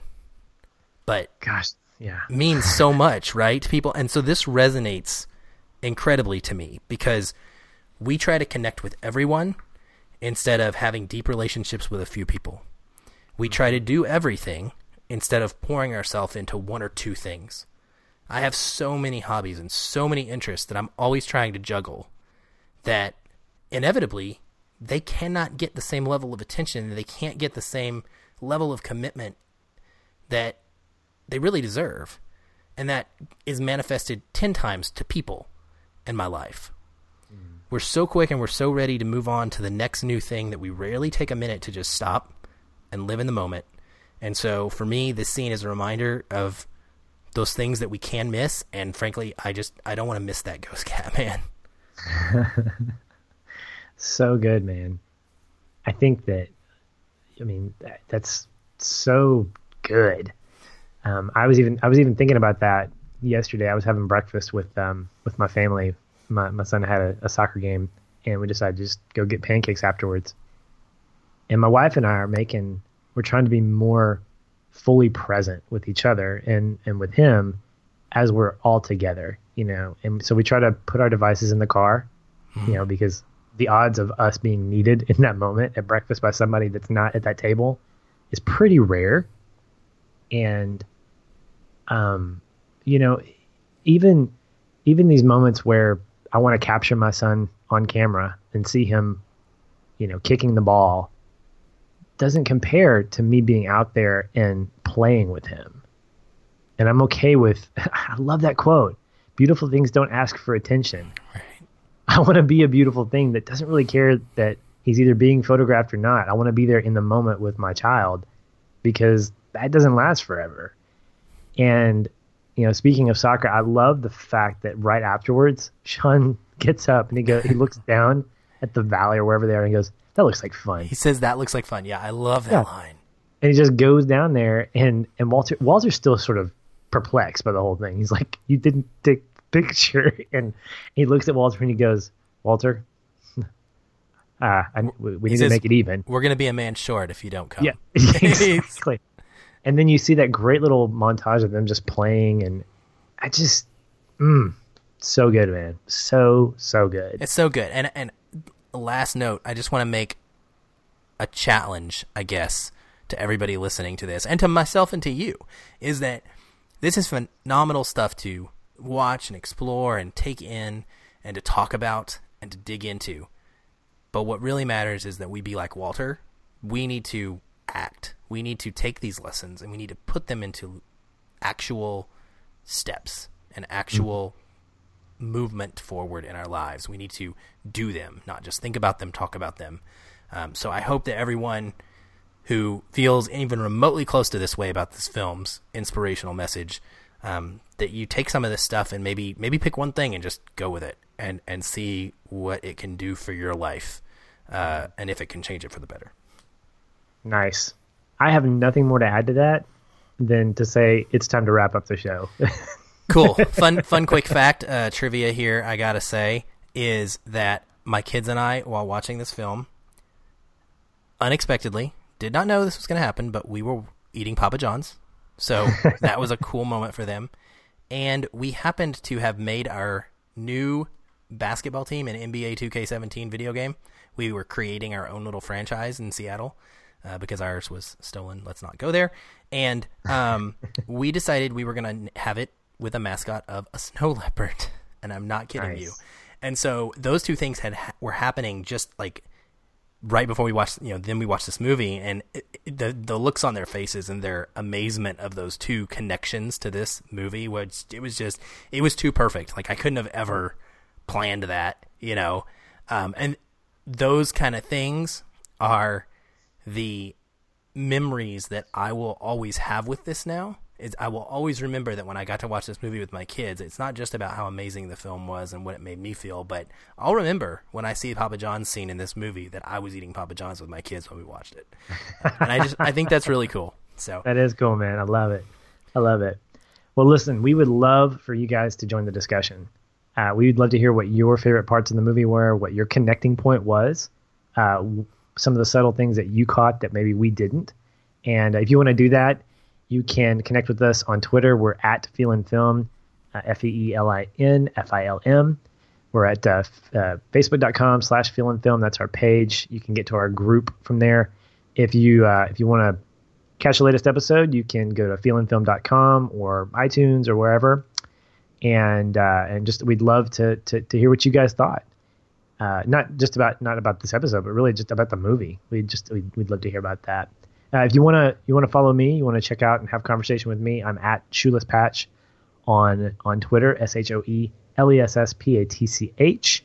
Speaker 1: But
Speaker 2: gosh, yeah.
Speaker 1: means so much, right? People and so this resonates incredibly to me because we try to connect with everyone instead of having deep relationships with a few people. We try to mm-hmm. do everything instead of pouring ourselves into one or two things. I have so many hobbies and so many interests that I'm always trying to juggle that inevitably they cannot get the same level of attention, they can't get the same level of commitment that they really deserve. And that is manifested 10 times to people in my life. Mm. We're so quick and we're so ready to move on to the next new thing that we rarely take a minute to just stop and live in the moment. And so for me, this scene is a reminder of those things that we can miss. And frankly, I just I don't want to miss that ghost cat, man.
Speaker 2: so good, man. I think that, I mean, that, that's so good. Um, I was even I was even thinking about that yesterday. I was having breakfast with um with my family. My my son had a, a soccer game, and we decided to just go get pancakes afterwards. And my wife and I are making. We're trying to be more fully present with each other and and with him as we're all together, you know. And so we try to put our devices in the car, you know, because the odds of us being needed in that moment at breakfast by somebody that's not at that table is pretty rare. And um you know, even even these moments where I want to capture my son on camera and see him, you know, kicking the ball, doesn't compare to me being out there and playing with him. And I'm okay with, I love that quote. Beautiful things don't ask for attention. Right. I want to be a beautiful thing that doesn't really care that he's either being photographed or not. I want to be there in the moment with my child because that doesn't last forever. And, you know, speaking of soccer, I love the fact that right afterwards, Sean gets up and he goes, he looks down at the valley or wherever they are and he goes, that looks like fun.
Speaker 1: He says that looks like fun. Yeah, I love that yeah. line.
Speaker 2: And he just goes down there and and Walter Walter's still sort of perplexed by the whole thing. He's like, "You didn't take picture," and he looks at Walter and he goes, "Walter, ah, uh, we, we need says, to make it even.
Speaker 1: We're gonna be a man short if you don't come."
Speaker 2: Yeah, exactly. and then you see that great little montage of them just playing, and I just, mm, so good, man, so so good.
Speaker 1: It's so good, and and last note, I just want to make a challenge, I guess, to everybody listening to this and to myself and to you is that this is phenomenal stuff to watch and explore and take in and to talk about and to dig into. But what really matters is that we be like Walter. We need to act. We need to take these lessons and we need to put them into actual steps and actual movement forward in our lives. We need to do them, not just think about them, talk about them. Um, so I hope that everyone who feels even remotely close to this way about this film's inspirational message, um, that you take some of this stuff and maybe maybe pick one thing and just go with it and and see what it can do for your life, uh, and if it can change it for the better.
Speaker 2: Nice. I have nothing more to add to that than to say it's time to wrap up the show.
Speaker 1: cool. Fun, fun, quick fact uh, trivia here. I gotta say is that my kids and I, while watching this film, unexpectedly did not know this was going to happen, but we were eating Papa John's, so that was a cool moment for them. And we happened to have made our new basketball team an NBA 2K17 video game. We were creating our own little franchise in Seattle. Uh, because ours was stolen. Let's not go there. And um, we decided we were going to have it with a mascot of a snow leopard, and I'm not kidding nice. you. And so those two things had were happening just like right before we watched, you know, then we watched this movie, and it, it, the the looks on their faces and their amazement of those two connections to this movie was it was just it was too perfect. Like I couldn't have ever planned that, you know. Um, and those kind of things are the memories that I will always have with this now it's, I will always remember that when I got to watch this movie with my kids, it's not just about how amazing the film was and what it made me feel, but I'll remember when I see Papa John's scene in this movie that I was eating Papa John's with my kids when we watched it, and I just I think that's really cool. So
Speaker 2: that is cool, man. I love it. I love it. Well, listen, we would love for you guys to join the discussion. Uh, we would love to hear what your favorite parts of the movie were, what your connecting point was, uh, some of the subtle things that you caught that maybe we didn't. And if you want to do that, you can connect with us on Twitter. We're at Feelin' Film, uh, F E E L I N F I L M. We're at uh, uh, facebook.com slash Feelin' Film. That's our page. You can get to our group from there. If you uh, if you want to catch the latest episode, you can go to feelinfilm.com or iTunes or wherever. And uh, and just we'd love to, to to hear what you guys thought. Uh, not just about not about this episode, but really just about the movie. We just we'd, we'd love to hear about that. Uh, if you want to you want to follow me, you want to check out and have conversation with me, I'm at Shoeless Patch on on Twitter, S H O E L E S S P A T C H,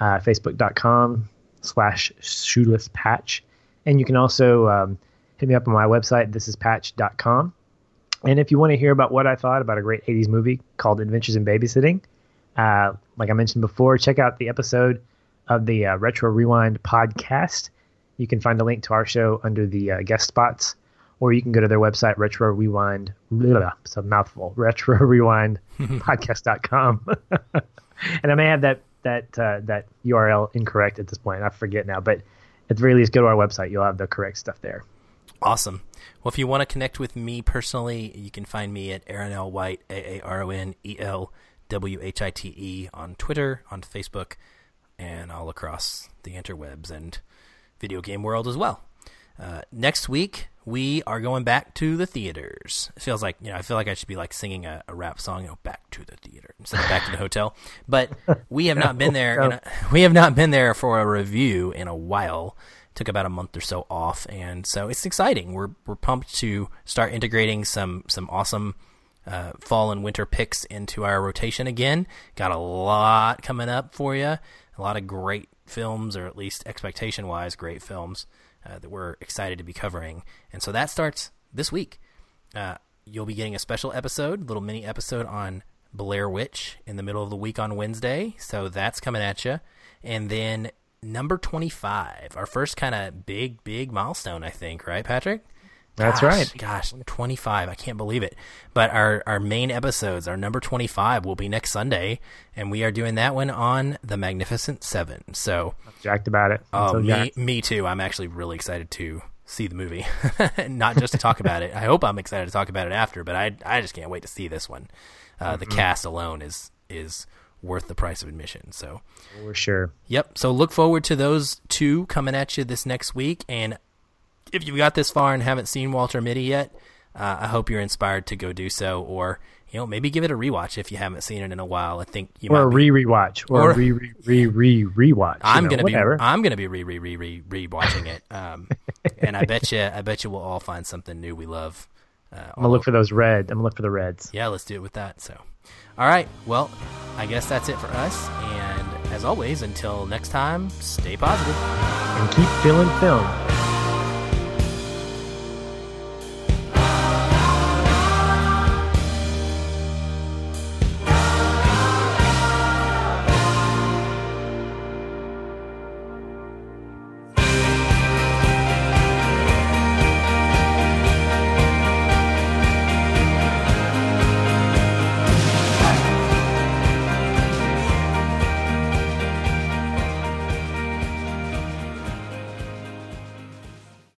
Speaker 2: uh, Facebook.com slash Shoeless Patch, and you can also um, hit me up on my website. This is patch.com. And if you want to hear about what I thought about a great 80s movie called Adventures in Babysitting, uh, like I mentioned before, check out the episode of the uh, Retro Rewind podcast you can find a link to our show under the uh, guest spots, or you can go to their website, Retro Rewind. Blah, it's a mouthful. Retro Rewind Podcast.com. and I may have that that uh, that URL incorrect at this point. I forget now, but at the very least, go to our website. You'll have the correct stuff there.
Speaker 1: Awesome. Well, if you want to connect with me personally, you can find me at Aaron L. White, A A R O N E L W H I T E, on Twitter, on Facebook, and all across the interwebs. And video game world as well. Uh, next week we are going back to the theaters. It feels like you know I feel like I should be like singing a, a rap song, you know, back to the theater instead of back to the hotel. But we have not been there. A, we have not been there for a review in a while took about a month or so off, and so it's exciting. We're we're pumped to start integrating some some awesome uh, fall and winter picks into our rotation again. Got a lot coming up for you. A lot of great films, or at least expectation wise, great films uh, that we're excited to be covering. And so that starts this week. Uh, you'll be getting a special episode, little mini episode on Blair Witch in the middle of the week on Wednesday. So that's coming at you. And then number 25, our first kind of big, big milestone, I think, right, Patrick?
Speaker 2: That's
Speaker 1: Gosh,
Speaker 2: right.
Speaker 1: Gosh, 25. I can't believe it. But our, our main episodes, our number 25, will be next Sunday. And we are doing that one on The Magnificent Seven. So,
Speaker 2: Jacked about it. I'm
Speaker 1: oh,
Speaker 2: so
Speaker 1: me,
Speaker 2: jacked.
Speaker 1: me too. I'm actually really excited to see the movie, not just to talk about it. I hope I'm excited to talk about it after, but I, I just can't wait to see this one. Uh, The cast alone is is worth the price of admission. So,
Speaker 2: For sure.
Speaker 1: Yep. So look forward to those two coming at you this next week. And if you've got this far and haven't seen Walter Mitty yet, uh, I hope you're inspired to go do so, or you know maybe give it a rewatch if you haven't seen it in a while. I think you
Speaker 2: Or a
Speaker 1: might. Be,
Speaker 2: re rewatch. Or,
Speaker 1: Or-
Speaker 2: a re re re re rewatch.
Speaker 1: I'm
Speaker 2: know,
Speaker 1: gonna
Speaker 2: whatever.
Speaker 1: be I'm gonna be re re re re re watching it. Um, and I bet you I bet you we'll all find something new we love. Uh,
Speaker 2: I'm gonna look for those red. I'm gonna look for the reds.
Speaker 1: yeah, let's do it with that. So, all right. Well, I guess that's it for us. And as always, until next time, stay.
Speaker 2: And keep feeling film.